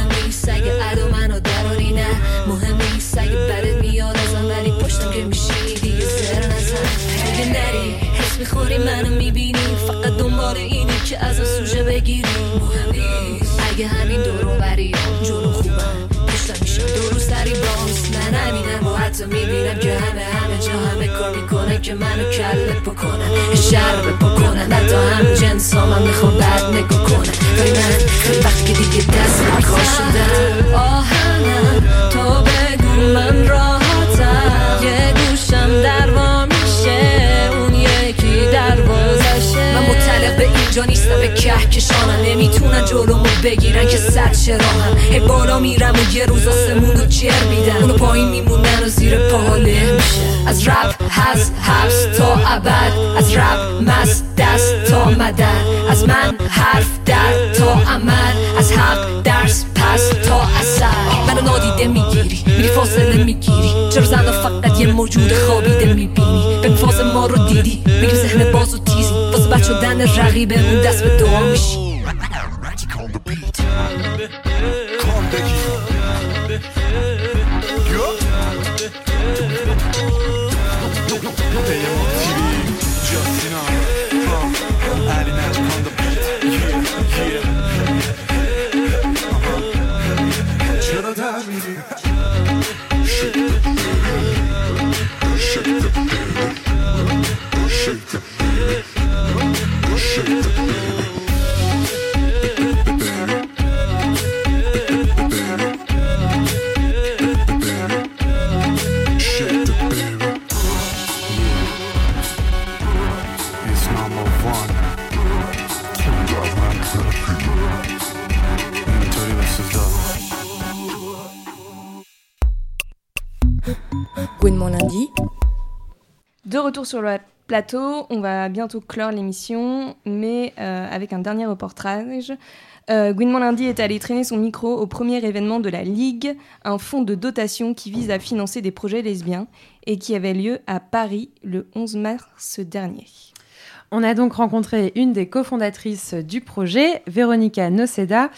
S18: اگه ادا منو دراری نه. مهم نیست اگه بدت میاد ازم ولی پشتم که میشینی دیگه زر نزن. اگه نری حس می‌خوری منو می‌بینی. فقط دنبال اینی که ازم سوژه بگیری. مهم نیست. اگه همین دورو بری جلو خوبم. پشتم میشم دو روز سری باز. من همینم و حتی می‌بینم که همه همه جا همه کار می‌کنن که منو کلت بکنن. شرب بکنن حتی هم جنس ها من می‌خوام بد نگاه کنن ولی من وقتی که دیگه دست به کار شدم. آهنم تو بگو من راحتم. یه گوشم در وا میشه. اون یکی دروازشه. من مطلق به اینجا نیستم. به کهکشانم. نمی‌تونن جلومو بگیرن که صد چراهم هی بالا میرم و یه روز آسمون رو جر میدن اونو پایین میمونن و زیر پاله میشه از رپ هست حبس تا ابد از رپ مست دست تا مدد از من حرف در تا عمل از حق درس پس تا اثر. منو نادیده می‌گیری میری فاصله می‌گیری چرا زن فقط یه موجود خوابیده می‌بینی؟ به فاز ما رو دیدی میگیم ذهن باز و تیزی واسه بچه شدن رقیبمون دست به دعا میشی.
S20: Justina,
S1: Gouinement lundi.
S2: De retour sur le plateau, on va bientôt clore l'émission, mais euh, avec un dernier reportage. Euh, Gouinement Lundi est allé traîner son micro au premier événement de la Ligue, un fonds de dotation qui vise à financer des projets lesbiens et qui avait lieu à Paris le 11 mars dernier.
S3: On a donc rencontré une des cofondatrices du projet, Véronica Noceda,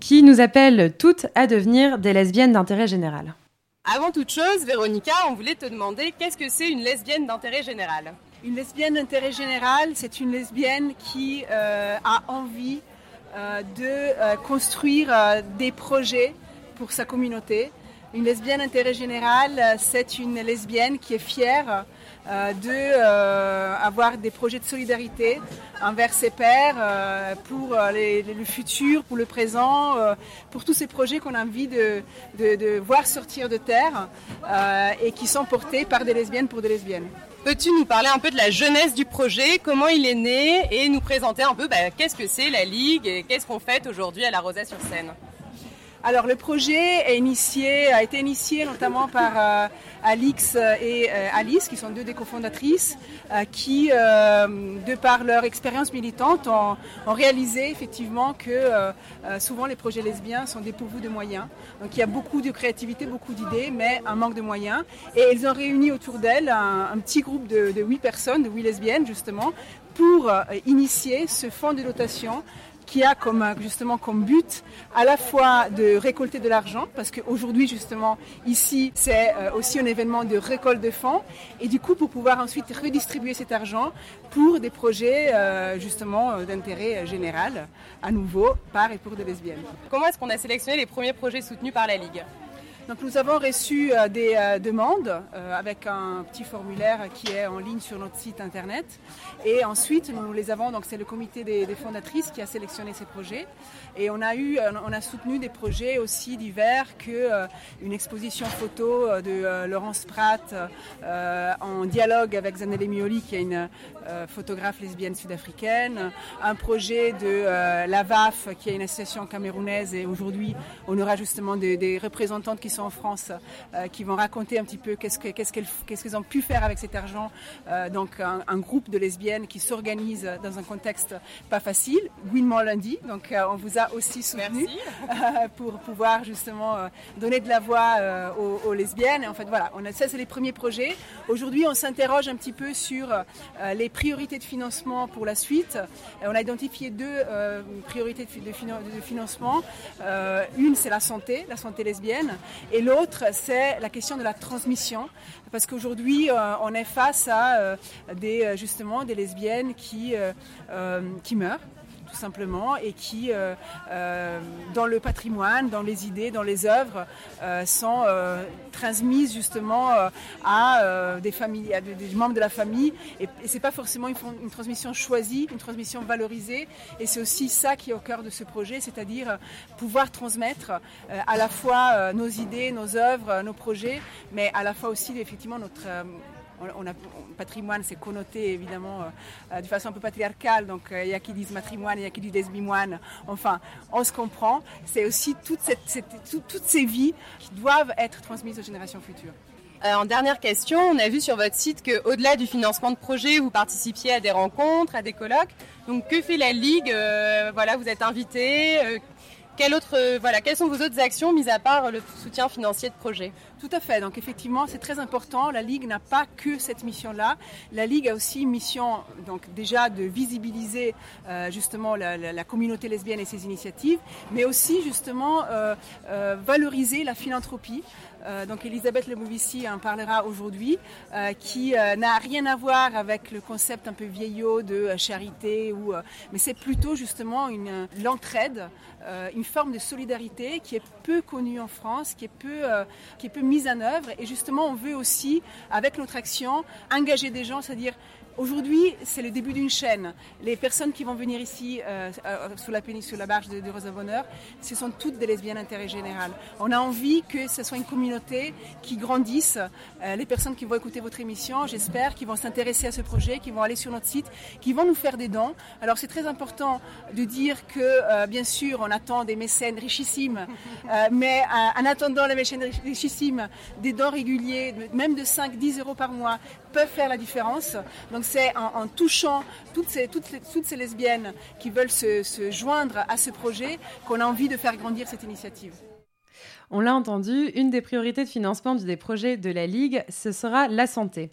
S3: qui nous appelle toutes à devenir des lesbiennes d'intérêt général.
S21: Avant toute chose, Véronica, on voulait te demander qu'est-ce que c'est une lesbienne d'intérêt général?
S22: Une lesbienne d'intérêt général, c'est une lesbienne qui euh, a envie euh, de euh, construire des projets pour sa communauté. Une lesbienne d'intérêt général, c'est une lesbienne qui est fière euh, de euh, avoir des projets de solidarité envers ses pairs euh, pour le futur, pour le présent, pour tous ces projets qu'on a envie de, de- voir sortir de terre et qui sont portés par des lesbiennes pour des lesbiennes.
S21: Peux-tu nous parler un peu de la jeunesse du projet, comment il est né et nous présenter un peu bah, qu'est-ce que c'est la Ligue et qu'est-ce qu'on fait aujourd'hui à la Rosée-sur-Seine
S22: Alors le projet a été initié notamment par euh, Alix et euh, Alice, qui sont deux des cofondatrices, euh, qui, euh, de par leur expérience militante, ont, réalisé effectivement que euh, euh, souvent les projets lesbiens sont dépourvus de moyens. Donc il y a beaucoup de créativité, beaucoup d'idées, mais un manque de moyens. Et elles ont réuni autour d'elles un, un petit groupe de, huit personnes, de huit lesbiennes justement, pour euh, initier ce fonds de dotation qui a comme euh, justement comme but à la fois de récolter de l'argent parce qu'aujourd'hui justement ici c'est euh, aussi un événement de récolte de fonds et du coup pour pouvoir ensuite redistribuer cet argent pour des projets euh, justement d'intérêt général à nouveau par et pour des lesbiennes.
S21: Comment est-ce qu'on a sélectionné les premiers projets soutenus par la Ligue?
S22: Donc nous avons reçu euh, des euh, demandes euh, avec un petit formulaire qui est en ligne sur notre site internet. Et ensuite, nous les avons, donc c'est le comité des, fondatrices qui a sélectionné ces projets. Et on a, eu, on a soutenu des projets aussi divers que une exposition photo de Laurence Pratt en dialogue avec Zanelle Mioli, qui est une photographe lesbienne sud-africaine, un projet de euh, la VAF, qui est une association camerounaise, et aujourd'hui on aura justement des représentantes qui sont en France, euh, qui vont raconter un petit peu qu'est-ce que- qu'est-ce qu'elles qu'est-ce qu'elles ont pu faire avec cet argent. Euh, donc un, un groupe de lesbiennes qui s'organise dans un contexte pas facile, Gouinement lundi, donc euh, on vous a aussi soutenu pour pouvoir justement donner de la voix aux, aux lesbiennes. Et en fait voilà, on a, ça c'est les premiers projets. Aujourd'hui on s'interroge un petit peu sur les priorités de financement pour la suite. On a identifié deux priorités de, fi- de finan- de financement. Une c'est la santé, la santé lesbienne, et l'autre c'est la question de la transmission, parce qu'aujourd'hui euh, on est face à euh, des euh, justement des lesbiennes qui qui meurent tout simplement, et qui, euh, euh, dans le patrimoine, dans les idées, dans les œuvres, euh, sont transmises justement à des familles, à des, membres de la famille. Et, c'est pas forcément une, transmission choisie, une transmission valorisée. Et c'est aussi ça qui est au cœur de ce projet, c'est-à-dire pouvoir transmettre à la fois nos idées, nos œuvres, nos projets, mais à la fois aussi effectivement notre on a, patrimoine, c'est connoté évidemment euh, euh, de façon un peu patriarcale, donc euh, il y a qui disent matrimoine, il y a qui disent lesbimoine, enfin, on se comprend. C'est aussi toutes ces vies qui doivent être transmises aux générations futures.
S21: En dernière question, on a vu sur votre site qu'au-delà du financement de projets, vous participiez à des rencontres, à des colloques. Donc que fait la Ligue Voilà, vous êtes invité. autre, voilà, quelles sont vos autres actions, mis à part le soutien financier de projets?
S22: Tout à fait. Donc effectivement, c'est très important. La Ligue n'a pas que cette mission-là. La Ligue a aussi une mission, donc déjà de visibiliser euh, justement la, communauté lesbienne et ses initiatives, mais aussi justement euh, euh, valoriser la philanthropie. Euh, donc Elisabeth Lemovici en parlera aujourd'hui, euh, qui n'a rien à voir avec le concept un peu vieillot de charité, ou, mais c'est plutôt justement une, l'entraide, une forme de solidarité qui est peu connue en France, qui est peu, qui est peu mise en œuvre. Et justement, on veut aussi, avec notre action, engager des gens, c'est-à-dire Aujourd'hui, c'est le début d'une chaîne. Les personnes qui vont venir ici euh, euh, sur la péninsule, la barge de, de Rosa Bonheur, ce sont toutes des lesbiennes d'intérêt général. On a envie que ce soit une communauté qui grandisse. Euh, les personnes qui vont écouter votre émission, j'espère, qui vont s'intéresser à ce projet, qui vont aller sur notre site, qui vont nous faire des dons. Alors c'est très important de dire que, euh, bien sûr, on attend des mécènes richissimes, mais en attendant les mécènes richissimes, des dons réguliers, même de 5-10 euros par mois, peuvent faire la différence. Donc c'est en, touchant toutes ces, lesbiennes qui veulent se, joindre à ce projet qu'on a envie de faire grandir cette initiative.
S3: On l'a entendu, une des priorités de financement des projets de la Ligue, ce sera la santé.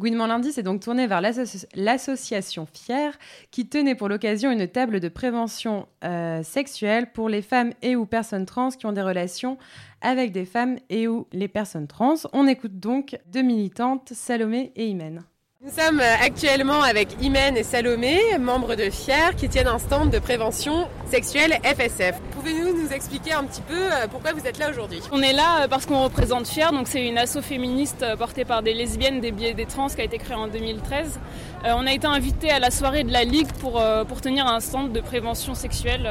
S3: Gouinement Lundi s'est donc tourné vers l'asso- l'association Fier, qui tenait pour l'occasion une table de prévention euh, sexuelle pour les femmes et ou personnes trans qui ont des relations avec des femmes et ou les personnes trans. On écoute donc deux militantes, Salomé et Imen.
S21: Nous sommes actuellement avec Imen et Salomé, membres de FIER, qui tiennent un stand de prévention sexuelle FSF. Pouvez-vous nous expliquer un petit peu euh, pourquoi vous êtes là aujourd'hui?
S23: On est là euh, parce qu'on représente FIER, donc c'est une asso féministe euh, portée par des lesbiennes, des biais des trans qui a été créée en 2013. Euh, on a été invité à la soirée de la Ligue pour, tenir un stand de prévention sexuelle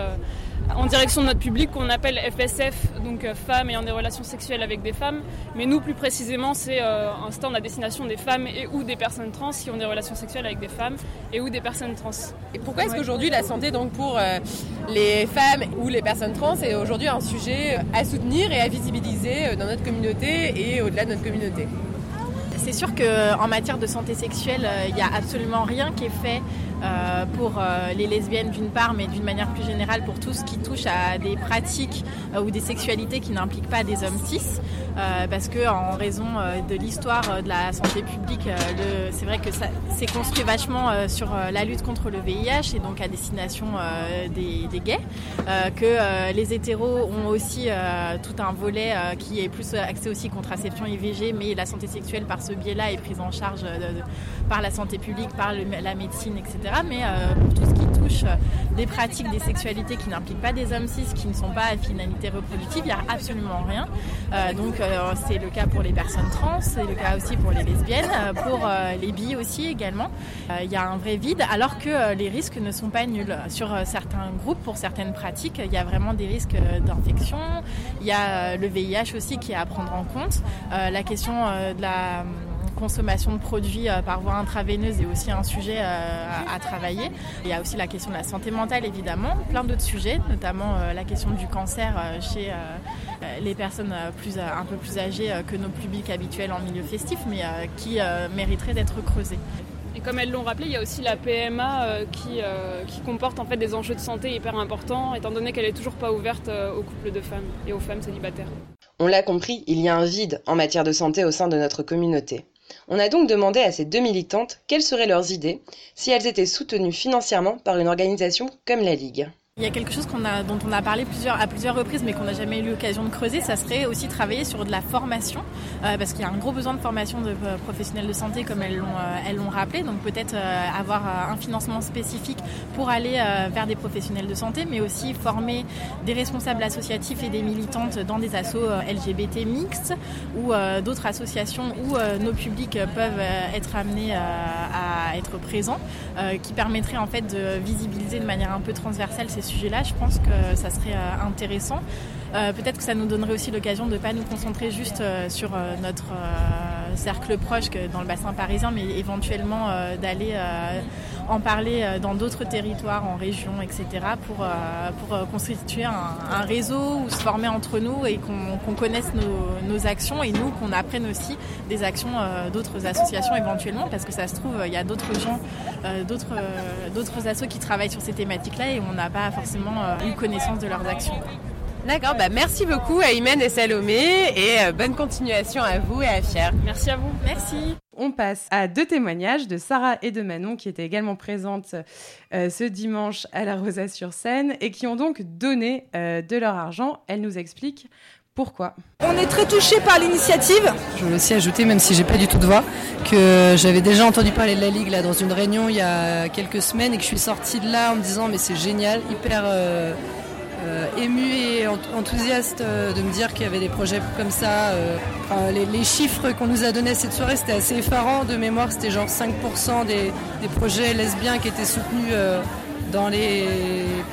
S23: en direction de notre public qu'on appelle FSF, donc euh, femmes ayant des relations sexuelles avec des femmes. Mais nous, plus précisément, c'est euh, un stand à destination des femmes et ou des personnes trans qui ont des relations sexuelles avec des femmes et ou des personnes trans.
S21: Et pourquoi est-ce qu'aujourd'hui la santé donc pour euh, les femmes ou les personnes trans est aujourd'hui un sujet à soutenir et à visibiliser dans notre communauté et au-delà de notre communauté?
S24: C'est sûr qu'en matière de santé sexuelle, il n'y a absolument rien qui est fait euh, pour euh, les lesbiennes d'une part, mais d'une manière plus générale pour tout ce qui touche à des pratiques euh, ou des sexualités qui n'impliquent pas des hommes cis. Euh, parce que en raison euh, de l'histoire euh, de la santé publique, c'est vrai que ça c'est construit vachement sur la lutte contre le VIH et donc à destination des, des gays, que les hétéros ont aussi tout un volet qui est plus axé aussi contraception IVG, mais la santé sexuelle par ce biais-là est prise en charge par la santé publique, par le- la médecine, etc. Mais euh, pour tout ce qui touche euh, des pratiques, des sexualités qui n'impliquent pas des hommes cis, qui ne sont pas à finalité reproductive, il n'y a absolument rien. Euh, donc c'est le cas pour les personnes trans, c'est le cas aussi pour les lesbiennes, pour les bi aussi également. Il y a un vrai vide, alors que les risques ne sont pas nuls. Sur certains groupes, pour certaines pratiques, il y a vraiment des risques d'infection. Il y a le VIH aussi qui est à prendre en compte. La question de la consommation de produits euh, par voie intraveineuse est aussi un sujet euh, à, travailler. Il y a aussi la question de la santé mentale évidemment, plein d'autres sujets, notamment euh, la question du cancer euh, chez les personnes plus, un peu plus âgées euh, que nos publics habituels en milieu festif, mais euh, qui euh, mériteraient d'être creusés.
S23: Et comme elles l'ont rappelé, il y a aussi la PMA euh, qui, euh, qui comporte en fait des enjeux de santé hyper importants, étant donné qu'elle est toujours pas ouverte euh, aux couples de femmes et aux femmes célibataires.
S25: On l'a compris, il y a un vide en matière de santé au sein de notre communauté. On a donc demandé à ces deux militantes quelles seraient leurs idées si elles étaient soutenues financièrement par une organisation comme la Ligue.
S24: Il y a quelque chose dont on a parlé à plusieurs reprises, mais qu'on n'a jamais eu l'occasion de creuser, ça serait aussi travailler sur de la formation, euh, parce qu'il y a un gros besoin de formation de euh, professionnels de santé, comme elles l'ont, euh, rappelé. Donc peut-être avoir un financement spécifique pour aller vers des professionnels de santé, mais aussi former des responsables associatifs et des militantes dans des assos LGBT mixtes ou d'autres associations où nos publics peuvent être amenés à être présents, qui permettrait en fait de visibiliser de manière un peu transversale ces sujets-là. Je pense que ça serait euh, intéressant. Euh, Peut-être que ça nous donnerait aussi l'occasion de ne pas nous concentrer juste euh, sur euh, notre cercle proche que dans le bassin parisien, mais éventuellement d'aller en parler dans d'autres territoires, en région, etc., pour, pour constituer un, réseau ou se former entre nous et qu'on connaisse nos, actions et nous qu'on apprenne aussi des actions d'autres associations éventuellement, parce que ça se trouve, il y a d'autres gens, d'autres d'autres assos qui travaillent sur ces thématiques-là et on n'a pas forcément eu connaissance de leurs actions.
S21: D'accord, bah merci beaucoup à Imen et Salomé et euh, bonne continuation à vous et à Fier.
S23: Merci à vous.
S24: Merci.
S3: On passe à deux témoignages de Sarah et de Manon qui étaient également présentes euh, ce dimanche à la Rosa sur scène et qui ont donc donné euh, de leur argent. Elles nous expliquent pourquoi.
S26: On est très touché par l'initiative. Je veux aussi ajouter, même si j'ai pas du tout de voix, que j'avais déjà entendu parler de la Ligue là dans une réunion il y a quelques semaines et que je suis sortie de là en me disant mais c'est génial, hyper euh, émue et ent- enthousiaste euh, de me dire qu'il y avait des projets comme ça. euh, les, chiffres qu'on nous a donnés cette soirée, c'était assez effarant. De mémoire, c'était genre 5% des, des projets lesbiens qui étaient soutenus euh, dans les,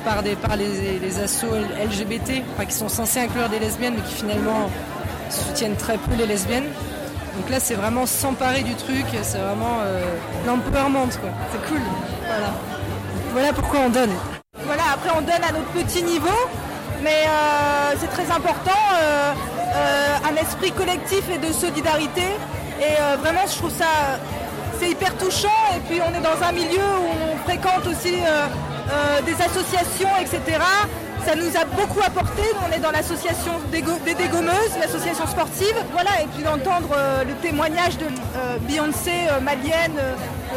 S26: par, des, par les, les assos LGBT, qui sont censés inclure des lesbiennes, mais qui finalement soutiennent très peu les lesbiennes. Donc là, c'est vraiment s'emparer du truc, c'est vraiment euh, l'empowerment, quoi. C'est cool. Voilà pourquoi on donne.
S27: Voilà, après on donne à notre petit niveau, mais euh, c'est très important, euh, euh, un esprit collectif et de solidarité. Et vraiment, je trouve ça, c'est hyper touchant. Et puis on est dans un milieu où on fréquente aussi des associations, etc. Ça nous a beaucoup apporté. On est dans l'association des, des dégommeuses, l'association sportive. Voilà, et puis d'entendre le témoignage de Beyoncé malienne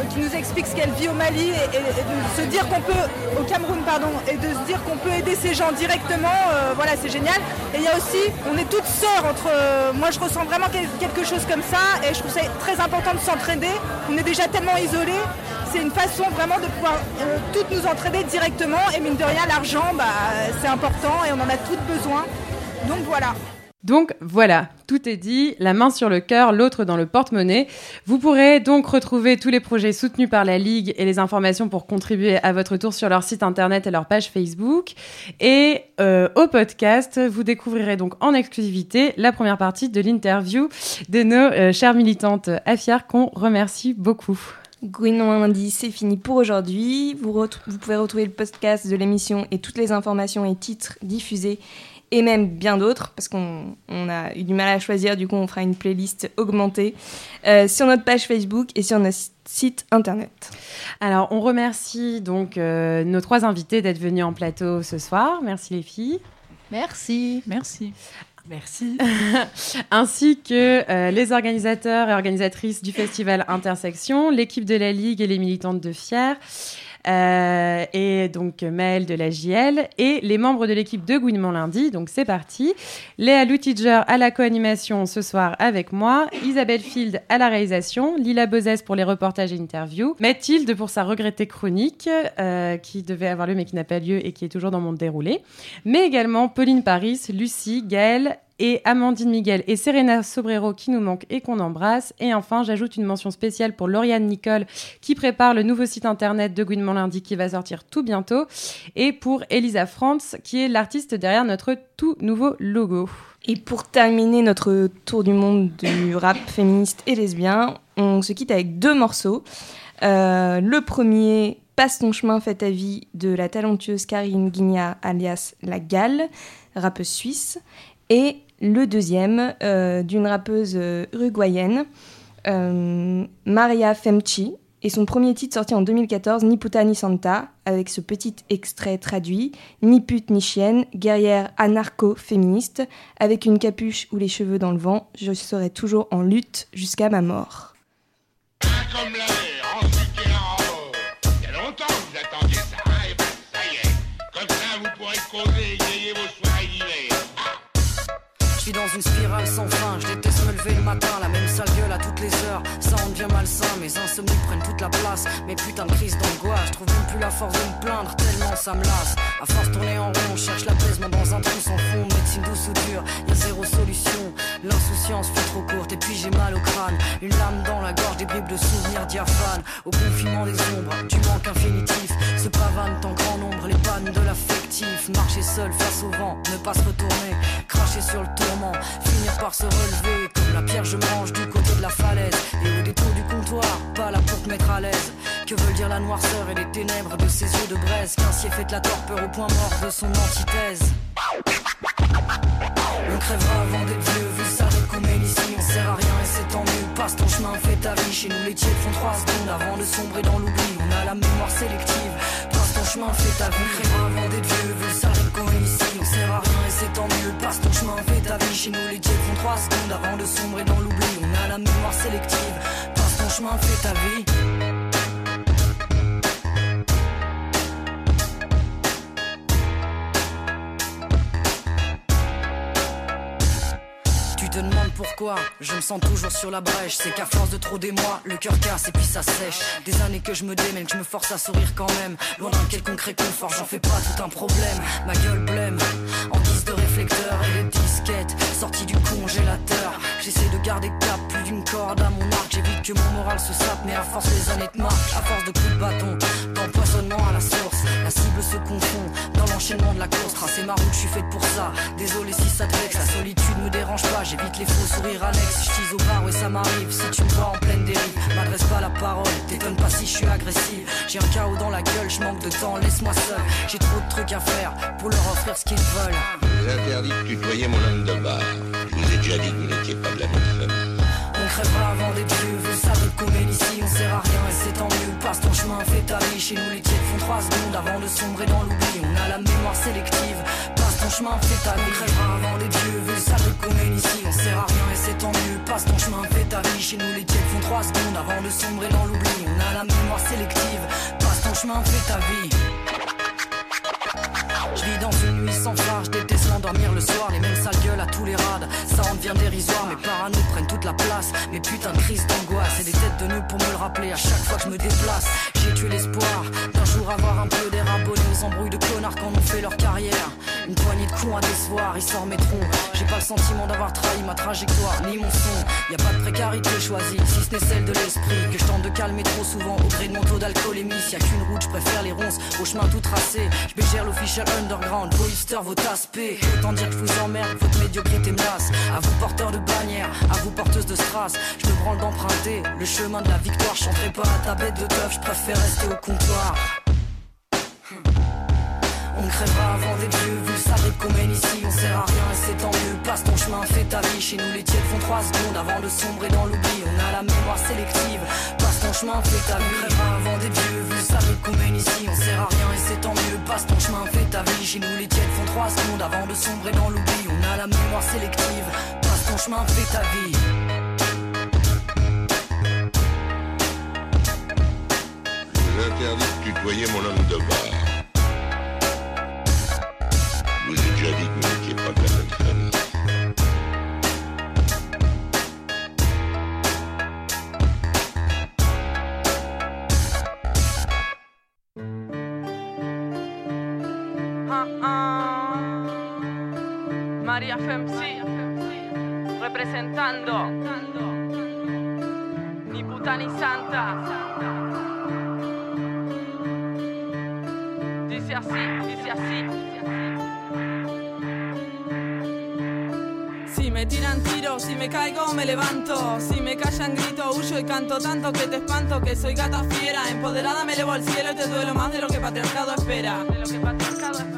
S27: qui nous explique ce qu'elle vit au Mali et, de se dire qu'on peut, au Cameroun, pardon, et de se dire qu'on peut aider ces gens directement. euh, voilà, c'est génial. Et il y a aussi, on est toutes sœurs entre. euh, moi, je ressens vraiment quel- quelque chose comme ça et je trouve ça très important de s'entraider. On est déjà tellement isolés. C'est une façon vraiment de pouvoir euh, toutes nous entraider directement et mine de rien l'argent bah, c'est important et on en a toutes besoin. Donc voilà.
S3: Donc voilà, tout est dit, la main sur le cœur, l'autre dans le porte-monnaie. Vous pourrez donc retrouver tous les projets soutenus par la Ligue et les informations pour contribuer à votre tour sur leur site internet et leur page Facebook. Et euh, au podcast, vous découvrirez donc en exclusivité la première partie de l'interview de nos euh, chères militantes affières qu'on remercie beaucoup.
S2: Gouinon lundi, c'est fini pour aujourd'hui. Vous pouvez retrouver le podcast de l'émission et toutes les informations et titres diffusés et même bien d'autres parce qu'on on a eu du mal à choisir. Du coup, on fera une playlist augmentée euh, sur notre page Facebook et sur notre site internet.
S3: Alors, on remercie donc euh, nos trois invités d'être venus en plateau ce soir. Merci les filles.
S4: Merci.
S19: Merci.
S14: Merci.
S3: Ainsi que euh, les organisateurs et organisatrices du festival Intersection, l'équipe de la Ligue et les militantes de Fier. Euh, et donc Maëlle de la JL et les membres de l'équipe de Gouinement lundi. Donc c'est parti. Léa Lutiger à la co-animation ce soir avec moi, Isabelle Field à la réalisation, Lila Bozès pour les reportages et interviews, Mathilde pour sa regrettée chronique euh, qui devait avoir lieu mais qui n'a pas lieu et qui est toujours dans mon déroulé, mais également Pauline Paris, Lucie, Gaëlle et Amandine Miguel et Serena Sobrero qui nous manquent et qu'on embrasse. Et enfin, j'ajoute une mention spéciale pour Lauriane Nicole qui prépare le nouveau site internet de Gouinement lundi qui va sortir tout bientôt. Et pour Elisa Frantz qui est l'artiste derrière notre tout nouveau logo.
S2: Et pour terminer notre tour du monde du rap féministe et lesbien, on se quitte avec deux morceaux. Euh, le premier, Passe ton chemin, fais ta vie, de la talentueuse Karine Guignat, alias La Galle, rappeuse suisse. Et le deuxième, euh, d'une rappeuse euh, uruguayenne, euh, Maria Femchi, et son premier titre sorti en 2014, Ni puta ni santa, avec ce petit extrait traduit, Ni pute ni chienne, guerrière anarcho-féministe, avec une capuche ou les cheveux dans le vent, je serai toujours en lutte jusqu'à ma mort.
S13: Suis dans une spirale sans fin, je déteste me lever le matin, la même sale gueule à toutes les heures. Ça en devient malsain, mes insomnies prennent toute la place. Mes putains de crises d'angoisse, je trouve même plus la force de me plaindre, tellement ça me lasse. À force tourner en rond, cherche l'apaisement dans un trou sans fond. Médecine douce ou dure, y'a zéro solution. L'insouciance fait trop courte et puis j'ai mal au crâne. Une lame dans la gorge, des bribes de souvenirs diaphanes. Au confinement des ombres, du manque infinitif. Se pavanent en grand nombre les pannes de l'affectif. Marcher seul face au vent, ne pas se retourner. Cracher sur le finir par se relever. Comme la pierre, je mange du côté de la falaise. Et au détour du comptoir, pas là pour te mettre à l'aise. Que veulent dire la noirceur et les ténèbres de ses yeux de braise? Qu'ainsi est fait la torpeur au point mort de son antithèse. On crèvera avant d'être vieux, vous savez qu'on mène ici, on sert à rien et c'est tant mieux. Passe ton chemin, fais ta vie. Chez nous, les tièdes font trois secondes avant de sombrer dans l'oubli. On a la mémoire sélective. Passe ton chemin, fais ta vie. Crèvera avant d'être vieux, vous savez c'est tant mieux. Passe ton chemin, fais ta vie. Chez nous, les tièdes font trois secondes avant de sombrer dans l'oubli. On a la mémoire sélective. Passe ton chemin, fais ta vie. Te demandes pourquoi je me sens toujours sur la brèche. C'est qu'à force de trop d'émoi, le cœur casse et puis ça sèche. Des années que je me démène, que je me force à sourire quand même. Loin d'un quelconque réconfort, j'en fais pas tout un problème. Ma gueule blême, en guise de et de disquette, sortie du congélateur. J'essaie de garder cap, plus d'une corde à mon arc. J'évite que mon moral se sape, mais à force les années te marquent. À force de coups de bâton, d'empoisonnement à la source. La cible se confond dans l'enchaînement de la course. Tracer ma route, je suis faite pour ça. Désolé si ça te vexe, la solitude me dérange pas. J'évite les faux sourires annexes. Je au bar, ouais, ça m'arrive. Si tu me vois en pleine dérive, m'adresse pas la parole. T'étonnes pas si je suis agressive. J'ai un chaos dans la gueule, je manque de temps, laisse-moi seul. J'ai trop de trucs à faire pour leur offrir ce qu'ils veulent.
S8: Interdis de mon homme de bar. Je vous ai déjà dit que vous n'étiez pas de la même.
S13: On crèvera avant des dieux, vous savez qu'on est ici, on sert à rien et c'est tant mieux. Passe ton chemin, fais ta vie. Chez nous, les tièdes font trois secondes avant de sombrer dans l'oubli. On a la mémoire sélective. Passe ton chemin, fais ta vie. On crèvera avant des dieux, vous savez qu'on est ici, on sert à rien et c'est tant mieux. Passe ton chemin, fais ta vie. Chez nous, les tièdes font trois secondes avant de sombrer dans l'oubli. On a la mémoire sélective. Passe ton chemin, fais ta vie. Je vis dans une nuit sans phare, je m'endormir le soir, les mêmes sales gueules à tous les rades. Ça en devient dérisoire, mes parano prennent toute la place. Mes putains de crises d'angoisse et des têtes de nœuds pour me le rappeler à chaque fois que je me déplace. J'ai tué l'espoir d'un jour avoir un peu d'air abonné aux embrouilles de connards quand on fait leur carrière. Une poignée de cons à décevoir, ils s'en remettront. J'ai pas le sentiment d'avoir trahi ma trajectoire ni mon son. Y a pas de précarité choisie, si ce n'est celle de l'esprit que je tente de calmer trop souvent au gré de mon taux d'alcoolémie. S'il y a qu'une route, je préfère les ronces au chemin tout tracé. Je bégère l'official underground, vos hipsters, vos. Autant dire que je vous emmerde, votre médiocrité me lasse. À vous porteurs de bannières, à vous porteuses de strass. Je me branle d'emprunter le chemin de la victoire. Je pas à ta bête de teuf, je préfère rester au comptoir. On crèvera avant des dieux, vous le savez qu'on ici, on sert à rien et c'est tant mieux. Passe ton chemin, fais ta vie. Chez nous, les tièdes font trois secondes avant de sombrer dans l'oubli. On a la mémoire sélective. Passe ton chemin, fais ta vie. On crèvera avant des dieux, vous le savez qu'on ici, on sert à rien et c'est tant mieux. Passe ton chemin, fais ta vie. Chez nous, les tièdes font trois secondes avant de sombrer dans l'oubli. On a la mémoire sélective. Passe ton chemin, fais ta vie.
S8: Je vous interdis de tutoyer mon homme de bar.
S28: Representando ni puta ni santa. Dice así, dice así. Si me tiran tiros, si me caigo me levanto Si me callan grito, huyo y canto tanto que te espanto Que soy gata fiera, empoderada me elevo al cielo Y te duelo más de lo que patriarcado espera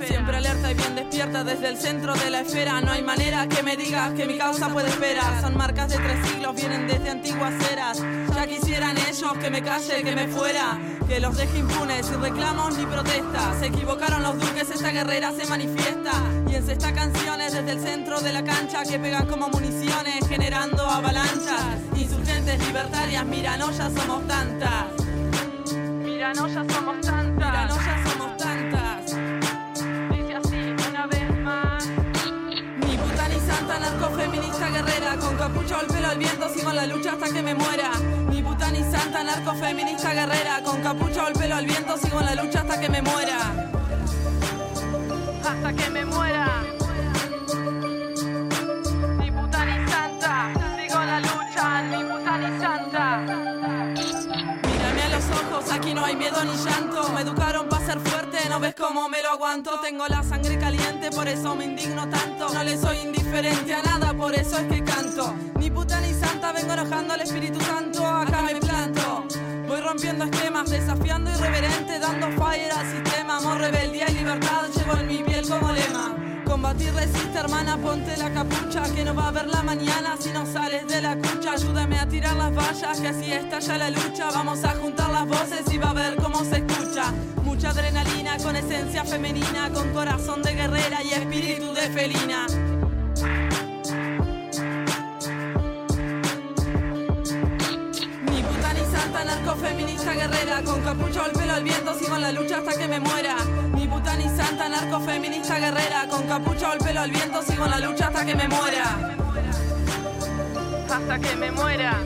S28: Siempre alerta y bien despierta desde el centro de la esfera. No hay manera que me digas que mi causa puede esperar. Son marcas de tres siglos, vienen desde antiguas eras. Ya quisieran ellos que me calle, que me fuera Que los deje impunes sin reclamos ni protestas. Se equivocaron los duques, esta guerrera se manifiesta. Y encesta canciones desde el centro de la cancha Que pegan como municiones generando avalanchas. Insurgentes libertarias, miranoyas somos tantas. Miranoyas somos tantas. Miranoyas somos guerrera Con capucha o el pelo al viento, sigo en la lucha hasta que me muera. Ni puta ni santa, narcofeminista guerrera Con capucha el pelo al viento, sigo en la lucha hasta que me muera. Hasta que me muera. Ni puta ni santa, sigo la lucha, ni puta ni santa. Mírame a los ojos, aquí no hay miedo ni llanto. Me educaron ser fuerte, no ves cómo me lo aguanto. Tengo la sangre caliente, por eso me indigno tanto. No le soy indiferente a nada, por eso es que canto. Ni puta ni santa, vengo enojando al Espíritu Santo. Acá me planto. Voy rompiendo esquemas, desafiando irreverente Dando fire al sistema, amor, rebeldía y libertad Llevo en mi piel como lema Combatir resiste, hermana, ponte la capucha Que no va a haber la mañana si no sales de la cucha. Ayúdame a tirar las vallas, que así estalla la lucha. Vamos a juntar las voces y va a ver cómo se escucha. Mucha adrenalina con esencia femenina Con corazón de guerrera y espíritu de felina narcofeminista guerrera Con capucha el pelo al viento, sigo en la lucha hasta que me muera. Ni puta ni santa, narcofeminista guerrera Con capucha el pelo al viento, sigo en la lucha hasta que me muera. Hasta que me muera.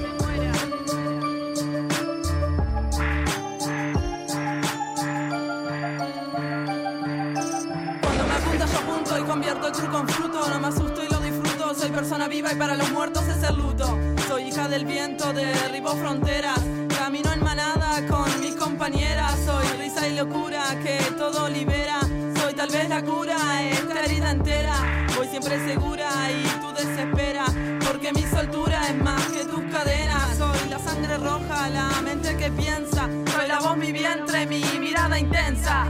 S28: Cuando me apunta yo apunto y convierto el truco en fruto. No me asusto y lo disfruto. Soy persona viva y para los muertos es el luto. Soy hija del viento, derribo fronteras Camino en manada con mis compañeras. Soy risa y locura que todo libera. Soy tal vez la cura esta herida entera. Voy siempre segura y tú desesperas Porque mi soltura es más que tus cadenas. Soy la sangre roja, la mente que piensa. Soy la voz, mi vientre, mi mirada intensa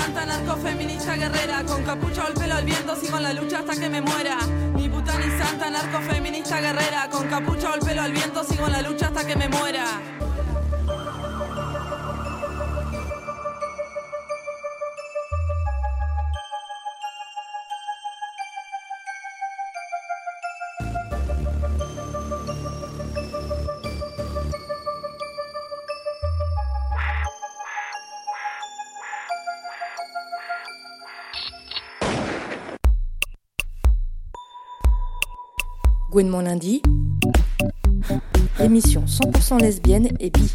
S28: santa, narcofeminista guerrera Con capucha o el pelo al viento, sigo en la lucha hasta que me muera. Ni puta ni santa, narcofeminista guerrera Con capucha o el pelo al viento, sigo en la lucha hasta que me muera
S1: Mon lundi. Émission 100% lesbienne et bi.